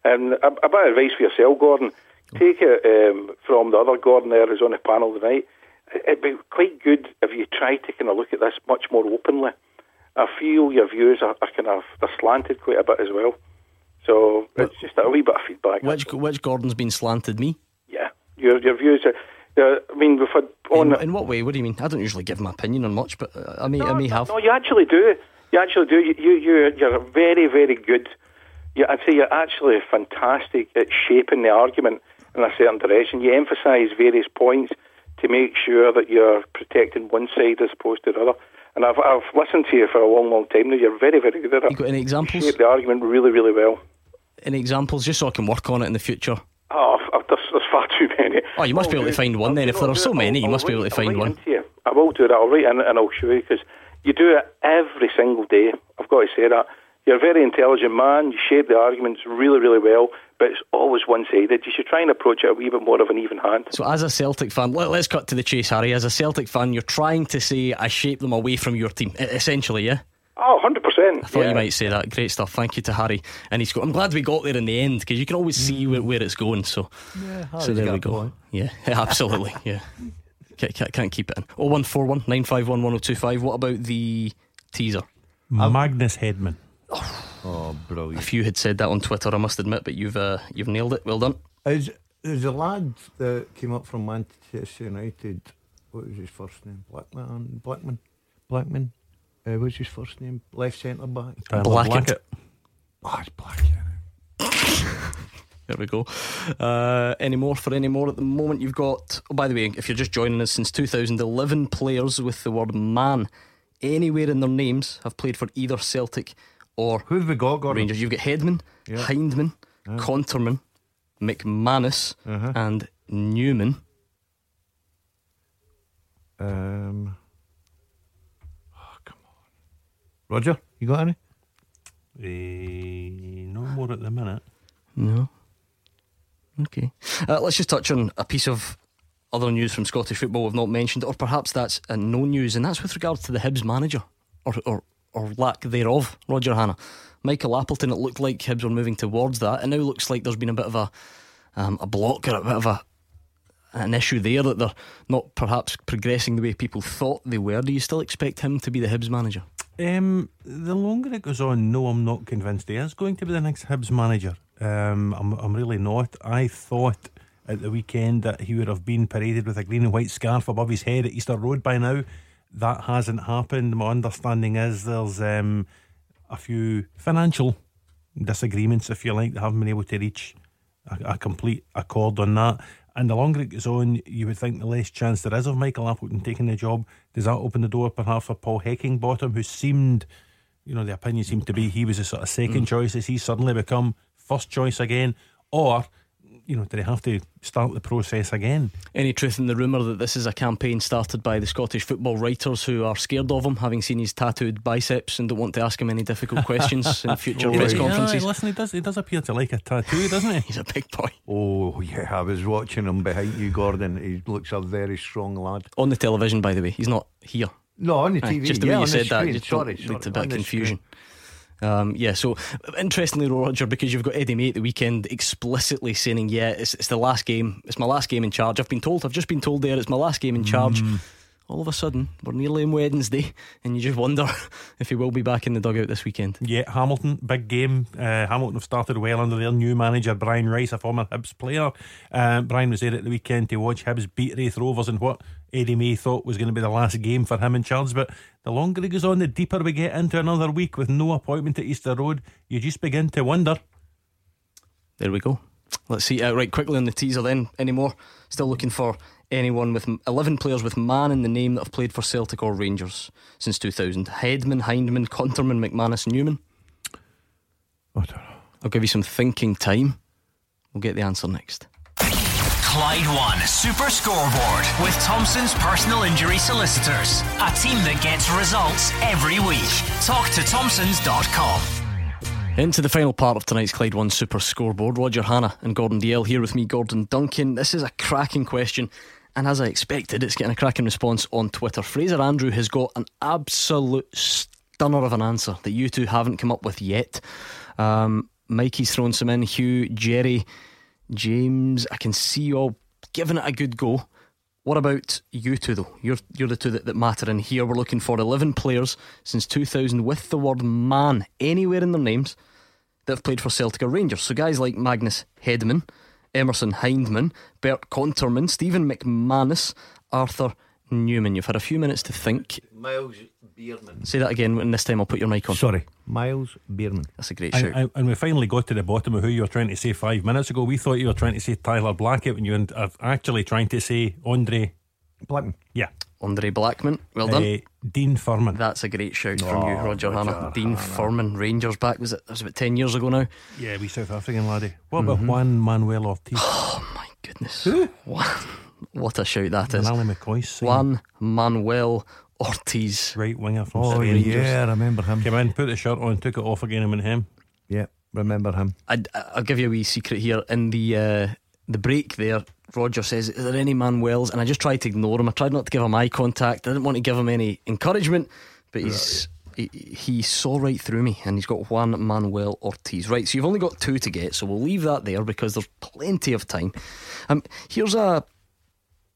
And a, a bit of advice for yourself, Gordon. Take it um, from the other Gordon there who's on the panel tonight. It'd be quite good if you try to kind of look at this much more openly. I feel your views are, are kind of they're slanted quite a bit as well. So it's just a wee bit of feedback. Which which Gordon's been slanted? Me? Yeah, your your views. Are, uh, I mean, we've had on. In, in, what way? What do you mean? I don't usually give my opinion on much, but uh, I may no, I may have. No, you actually do. You actually do. You you you're, you're very very good. You, I'd say you're actually fantastic at shaping the argument in a certain direction. You emphasise various points to make sure that you're protecting one side as opposed to the other. And I've I've listened to you for a long, long time now. You're very, very good at it. You got any examples? You shape the argument really, really well. Any examples, just so I can work on it in the future? Oh, there's, there's far too many. Oh, you must be able to find one then. If there are so many, you must be able to find one. You. I will do that. I'll write in and I'll show you because you do it every single day. I've got to say that. You're a very intelligent man. You shape the arguments really, really well, but it's always one-sided. You should try and approach it a wee bit more of an even hand. So, as a Celtic fan, let, us cut to the chase, Harry. As a Celtic fan, you're trying to say I shape them away from your team, essentially, yeah. Oh, 100%. I thought yeah. you might say that. Great stuff. Thank you to Harry. And he's got, I'm glad we got there in the end because you can always see where, where it's going. So, yeah, so there we go. (laughs) Yeah, (laughs) absolutely. yeah. Can't, can't keep it in. 0141 951 1025. What about the teaser? Magnus Hedman. Oh, brilliant! If you had said that on Twitter, I must admit, but you've uh, you've nailed it. Well done. Is there's a lad that came up from Manchester United. What was his first name? Blackman. Blackman. Blackman. Uh, what's his first name? Left centre back. Blackett. Blackett. Oh, it's Blackett. (laughs) There we go. Uh, any more for any more at the moment? You've got. Oh, by the way, if you're just joining us, since 2011, players with the word "man" anywhere in their names have played for either Celtic or who have we got? Gordon? Rangers. You've got Hedman, yeah. Hyndman, yeah. Konterman, McManus, uh-huh. and Numan. Um. Oh, come on, Roger. You got any? Uh, no more at the minute. No. Okay. Uh, let's just touch on a piece of other news from Scottish football we've not mentioned, or perhaps that's uh, no news, and that's with regards to the Hibs manager, or, or, or lack thereof, Roger Hannah. Michael Appleton, it looked like Hibs were moving towards that. It now looks like there's been a bit of a um, a block or a bit of a an issue there that they're not perhaps progressing the way people thought they were. Do you still expect him to be the Hibs manager? Um, the longer it goes on, no, I'm not convinced he is going to be the next Hibs manager. Um, I'm, I'm really not. I thought at the weekend that he would have been paraded with a green and white scarf above his head at Easter Road by now. That hasn't happened. My understanding is there's um, a few financial disagreements, if you like, they haven't been able to reach a, a, complete accord on that. And the longer it goes on, you would think the less chance there is of Michael Appleton taking the job. Does that open the door perhaps for Paul Heckingbottom, who seemed, you know, the opinion seemed to be he was a sort of second mm. choice. Has he suddenly become first choice again? Or you know, do they have to start the process again? Any truth in the rumour that this is a campaign started by the Scottish football writers who are scared of him, having seen his tattooed biceps and don't want to ask him any difficult (laughs) questions in future oh, press conferences? Yeah, listen, he does, he does appear to like a tattoo, doesn't he? (laughs) He's a big boy. Oh, yeah, I was watching him behind you, Gordon. He looks a very strong lad. On the television, by the way, he's not here. No, on the TV. just the yeah, way you said screen. that, just sorry, sorry, sorry, a bit of confusion. Screen. Um, yeah, so interestingly, Roger, because you've got Eddie May at the weekend explicitly saying, "Yeah, it's, it's the last game. It's my last game in charge." I've been told. I've just been told there it's my last game in charge. Mm. all of a sudden we're nearly on Wednesday, (laughs) and you just wonder (laughs) if he will be back in the dugout this weekend. Yeah, Hamilton, big game. Uh, Hamilton have started well under their new manager, Brian Rice, a former Hibs player. Uh, Brian was there at the weekend to watch Hibs beat Raith Rovers in what Eddie May thought was going to be the last game for him in charge. But the longer he goes on, the deeper we get into another week with no appointment at Easter Road. You just begin to wonder. There we go. Let's see uh, right quickly on the teaser then. Any more? Still looking for anyone with 11 players with man in the name that have played for Celtic or Rangers since 2000. Hedman, Hyndman, Konterman, McManus, Numan. I don't know. I'll give you some thinking time. We'll get the answer next. Clyde One Super Scoreboard with Thompson's personal injury solicitors. A team that gets results every week. Talk to Thompson's.com. Into the final part of tonight's Clyde One Super Scoreboard. Roger Hannah and Gordon Dalziel here with me, Gordon Duncan. This is a cracking question, and as I expected, it's getting a cracking response on Twitter. Fraser Andrew has got an absolute stunner of an answer that you two haven't come up with yet. Um, Mikey's thrown some in. Hugh, Jerry, James. I can see you all giving it a good go. What about you two though? You're you're the two that, that matter in here. We're looking for eleven players since 2000 with the word man anywhere in their names that have played for Celtic or Rangers. So guys like Magnus Hedman, Emerson Hyndman, Bert Konterman, Stephen McManus, Arthur Numan. You've had a few minutes to think. Myles Beerman. Say that again, and this time I'll put your mic on. Sorry, Myles Beerman. That's a great And, shout. and- and we finally got to the bottom of who you were trying to say five minutes ago. We thought you were trying to say Tyler Blackett when you are actually trying to say Andre Blackman. Yeah. Andre Blackman. Well done. Uh, Dean Furman. That's a great shout from you, Oh, Roger, Roger Hannah. Dean Hanna. Furman, Rangers back. Was it? That was about ten years ago now. Yeah, we South African laddie. What Mhm. about Juan Manuel Ortiz? Oh my goodness! Who what, what a shout that is. Manali McCoy's son. Juan Manuel Ortiz, right winger from Oh, Spain. yeah, I remember him. Came in, put the shirt on, took it off again, and went him. Yeah, remember him. I'd, I'll give you a wee secret here. In the uh, the break there, Roger says, "Is there any Manuels?" And I just tried to ignore him. I tried not to give him eye contact. I didn't want to give him any encouragement, but he's. He, he saw right through me and he's got Juan Manuel Ortiz. Right, so you've only got two to get, so we'll leave that there because there's plenty of time. Um, here's a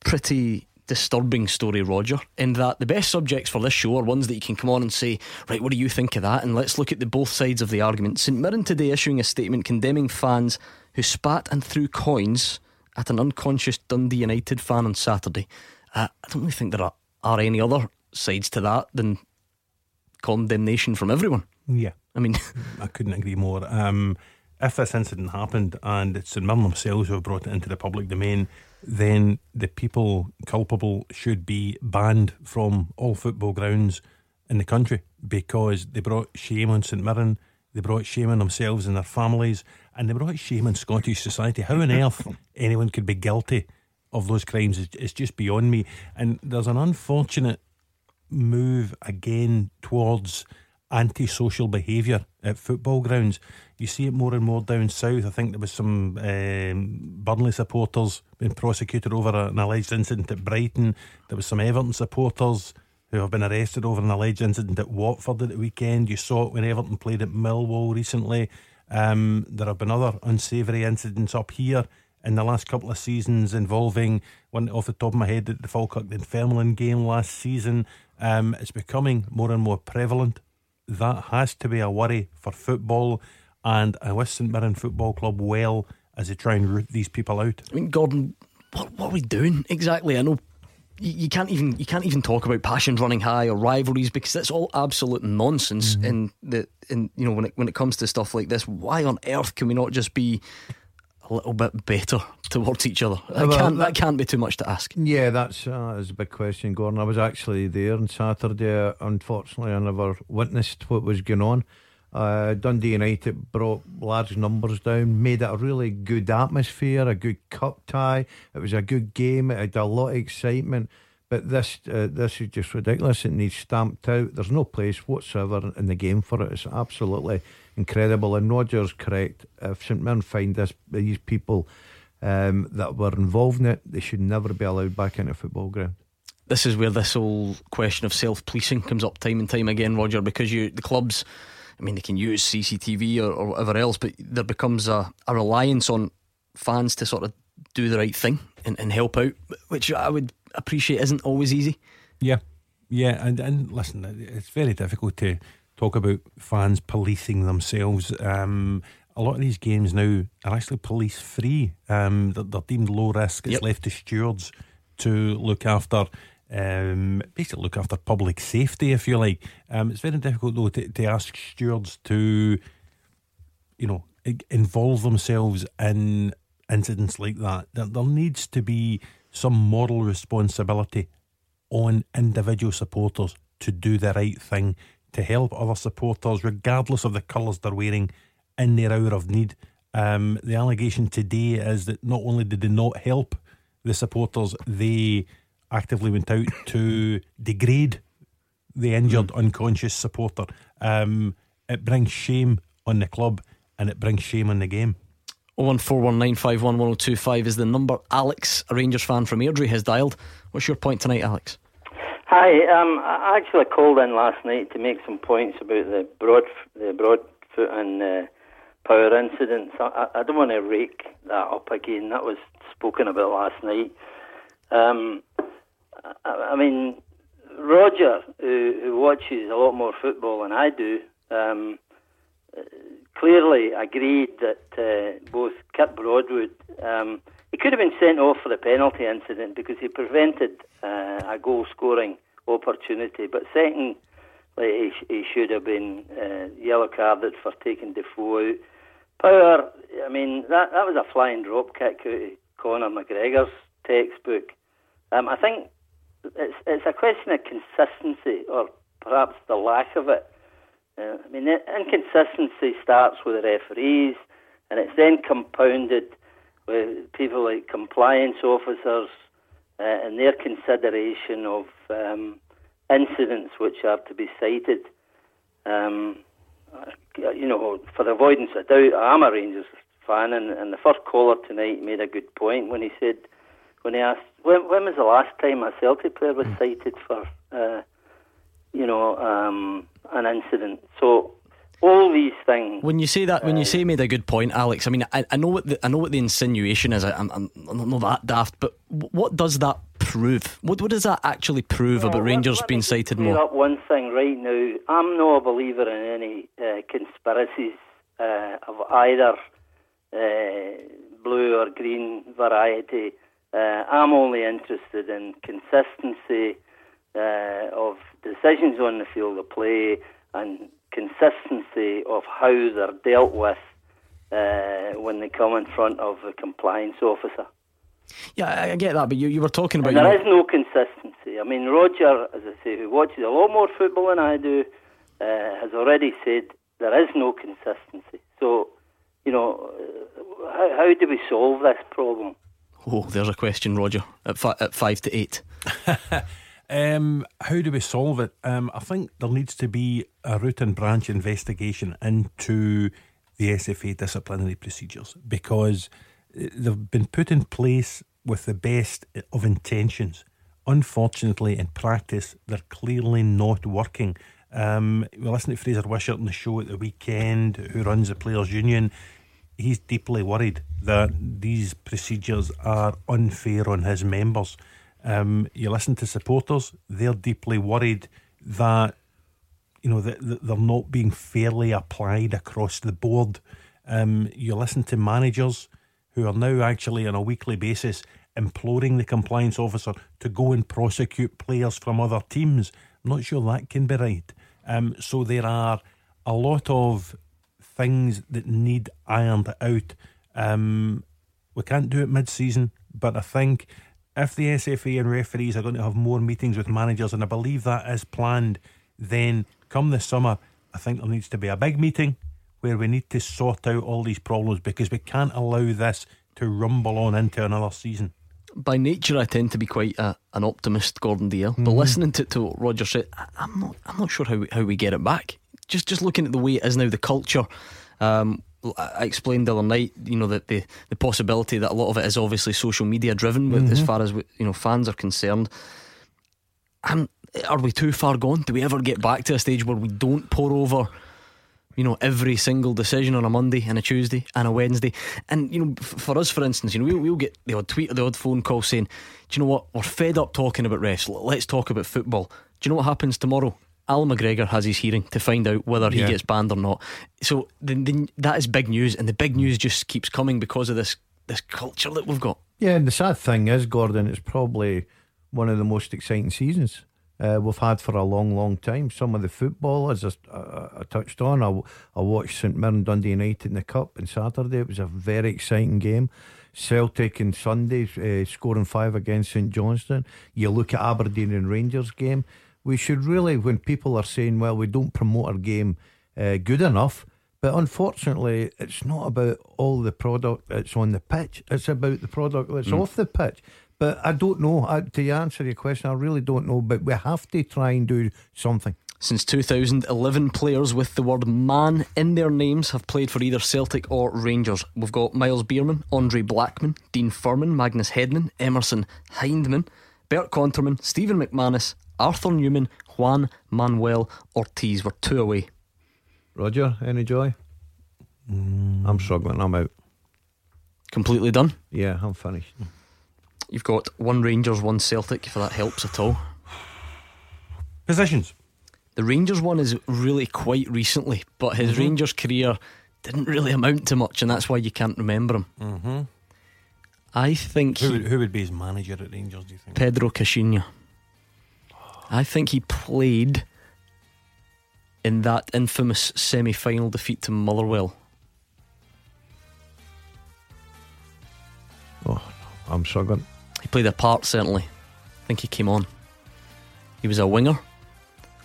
pretty disturbing story, Roger, in that the best subjects for this show are ones that you can come on and say, right, what do you think of that? And let's look at the both sides of the argument. St Mirren today issuing a statement condemning fans who spat and threw coins at an unconscious Dundee United fan on Saturday. Uh, I don't really think there are, are any other sides to that than condemnation from everyone. Yeah. I mean, (laughs) I couldn't agree more. Um, if this incident happened and it's St Mirren themselves who have brought it into the public domain, then the people culpable should be banned from all football grounds in the country because they brought shame on St Mirren, they brought shame on themselves and their families, and they brought shame on Scottish society. How on earth (laughs) anyone could be guilty of those crimes is, is just beyond me. And there's an unfortunate move again towards antisocial behaviour at football grounds. You see it more and more down south. I think there was some um, Burnley supporters being prosecuted over an alleged incident at Brighton. There was some Everton supporters who have been arrested over an alleged incident at Watford at the weekend. You saw it when Everton played at Millwall recently. Um, there have been other unsavoury incidents up here in the last couple of seasons involving one off the top of my head the Falkirk Dunfermline game last season. Um, it's becoming more and more prevalent. That has to be a worry for football, and I wish St Mirren Football Club well as they try and root these people out. I mean, Gordon, what, what are we doing exactly? I know you, you can't even you can't even talk about passions running high or rivalries because that's all absolute nonsense. Mm-hmm. In the in you know when it when it comes to stuff like this, why on earth can we not just be a little bit better towards each other? That Well, can't that that- can't be too much to ask. Yeah, that's uh, is a big question, Gordon. I was actually there on Saturday. Unfortunately, I never witnessed what was going on. Uh, Dundee United brought large numbers down, made it a really good atmosphere, a good cup tie. It was a good game. It had a lot of excitement. But this uh, this is just ridiculous. It needs stamped out. There's no place whatsoever in the game for it. It's absolutely incredible. And Roger's correct. If St Mirren find this these people um, that were involved in it, they should never be allowed back into a football ground. This is where this whole question of self policing comes up time and time again, Roger, because you the clubs. I mean, they can use CCTV or, or whatever else, but there becomes a, a reliance on fans to sort of do the right thing and, and help out, which I would appreciate isn't always easy. Yeah, yeah, and and listen, it's very difficult to talk about fans policing themselves. Um, a lot of these games now are actually police free. Um, they're, they're deemed low risk. It's Yep. left to stewards to look after. Um, basically, look after public safety, if you like. Um, it's very difficult though to, to ask stewards to, you know, involve themselves in incidents like that. There, there needs to be some moral responsibility on individual supporters to do the right thing, to help other supporters, regardless of the colours they're wearing, in their hour of need. Um, the allegation today is that not only did they not help the supporters, they actively went out to degrade the injured, unconscious supporter. Um, it brings shame on the club and it brings shame on the game. 01419511025 is the number. Alex, a Rangers fan from Airdrie, has dialed. What's your point tonight, Alex? Hi, um, I actually called in last night to make some points about the broad, the Broadfoot and Power incidents. I, I don't want to rake that up again. That was spoken about last night. Um, I, I mean, Roger, who, who watches a lot more football than I do, um, clearly agreed that uh, both Kirk Broadfoot, um, he could have been sent off for the penalty incident because he prevented uh, a goal scoring opportunity. But second, he, he should have been uh, yellow carded for taking Defoe out. Power, I mean, that that was a flying drop kick out of Conor McGregor's textbook. Um, I think it's it's a question of consistency, or perhaps the lack of it. Uh, I mean, inconsistency starts with the referees, and it's then compounded with people like compliance officers uh, and their consideration of um, incidents which are to be cited. Um, uh, you know, for the avoidance of doubt, I'm a Rangers fan, and, and the first caller tonight made a good point when he said, when he asked, when, when was the last time a Celtic player was cited for, uh, you know, um, an incident? So all these things. When you say that, when you say made a good point, Alex. I mean, I, I know what the I know what the insinuation is. I, I'm, I'm I'm not that daft, but what does that prove? What what does that actually prove about Well, let- Rangers let being me cited more? up one thing right now. I'm not a believer in any uh, conspiracies uh, of either uh, blue or green variety. Uh, I'm only interested in consistency uh, of decisions on the field of play and consistency of how they're dealt with uh, when they come in front of a compliance officer. Yeah, I, I get that, but you, you were talking about And there you is no consistency. I mean, Roger, as I say, who watches a lot more football than I do, uh, has already said there is no consistency. So, you know, uh, how, how do we solve this problem? Oh, there's a question, Roger. At, fi- at five to eight. (laughs) Um, how do we solve it? Um, I think there needs to be a root and branch investigation into the SFA disciplinary procedures because uh, they've been put in place with the best of intentions. Unfortunately, in practice, they're clearly not working. Um, we listened to Fraser Wishart on the show at the weekend, who runs the Players' Union. He's deeply worried that these procedures are unfair on his members. Um, you listen to supporters; they're deeply worried that you know that they're not being fairly applied across the board. Um, you listen to managers who are now actually on a weekly basis imploring the compliance officer to go and prosecute players from other teams. I'm not sure that can be right. Um, so there are a lot of things that need ironed out. Um, we can't do it mid-season, but I think if the SFA and referees are going to have more meetings with managers, and I believe that is planned, then come this summer, I think there needs to be a big meeting where we need to sort out all these problems because we can't allow this to rumble on into another season. By nature, I tend to be quite a, an optimist, Gordon Dalziel. But Mhm. listening to, to what Roger said, I, I'm not I'm not sure how we, how we get it back. Just just looking at the way it is now, the culture. Um, I explained the other night, you know, that the the possibility that a lot of it is obviously social media driven, with, as far as you know fans are concerned. And are we too far gone? Do we ever get back to a stage where we don't pour over? you know, every single decision on a Monday and a Tuesday and a Wednesday. And, you know, f- for us, for instance, you know, we'll, we'll get the odd tweet or the odd phone call saying, Do you know what? We're fed up talking about refs. Let's talk about football. Do you know what happens tomorrow? Al McGregor has his hearing to find out whether he Yeah. gets banned or not. So then, then that is big news, and the big news just keeps coming because of this this culture that we've got. Yeah, and the sad thing is, Gordon, it's probably one of the most exciting seasons uh, we've had for a long, long time. Some of the football, as I, I, I touched on, I, I watched St Mirren Dundee United in the Cup on Saturday. It was a very exciting game. Celtic on Sunday uh, scoring five against St Johnstone. You look at Aberdeen and Rangers game. We should really, when people are saying, well, we don't promote our game uh, good enough, but unfortunately, it's not about all the product that's on the pitch. It's about the product that's Mm. off the pitch. But I don't know. I, to answer your question, I really don't know. But we have to try and do something. Since 2011, players with the word man in their names have played for either Celtic or Rangers. We've got Myles Beerman, Andre Blackman, Dean Furman, Magnus Hedman, Emerson Hyndman, Bert Konterman, Stephen McManus, Arthur Numan, Juan Manuel Ortiz. We're two away. Roger, any joy? Mm. I'm struggling. I'm out. Completely done? Yeah, I'm finished. You've got one Rangers, one Celtic, if that helps at all. Positions. The Rangers one is really quite recently, but his Mhm. Rangers career didn't really amount to much, and that's why you can't remember him. Mm-hmm. I think Who he- would, who would be his manager at Rangers, do you think? Pedro Caixinha. I think he played in that infamous semi final defeat to Motherwell. Oh, I'm struggling. He played a part, certainly. I think he came on. He was a winger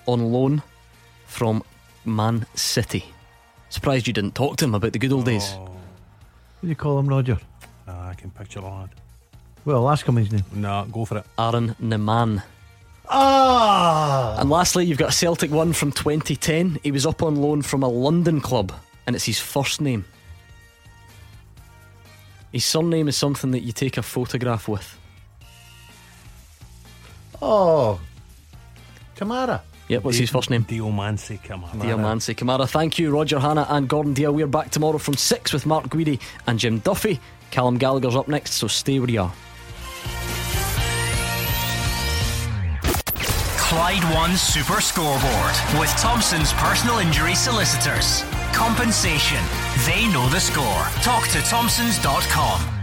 on loan from Man City. Surprised you didn't talk to him about the good old days. What do you call him, Roger? Ah, I can picture the lad. Well, ask him his name. No, go for it. Aaron Nemane. Ah! And lastly, you've got a Celtic one from 2010. He was up on loan from a London club, and it's his first name. His surname is something that you take a photograph with. Oh, Kamara. Yep, what's his first name? Diomansy Kamara. Diomansy Kamara. Thank you, Roger Hannah and Gordon Dalziel. We're back tomorrow from 6 with Mark Guidi and Jim Duffy. Callum Gallagher's up next, so stay where you are. Clyde One Super Scoreboard with Thompson's personal injury solicitors. Compensation. They know the score. Talk to Thompsons.com.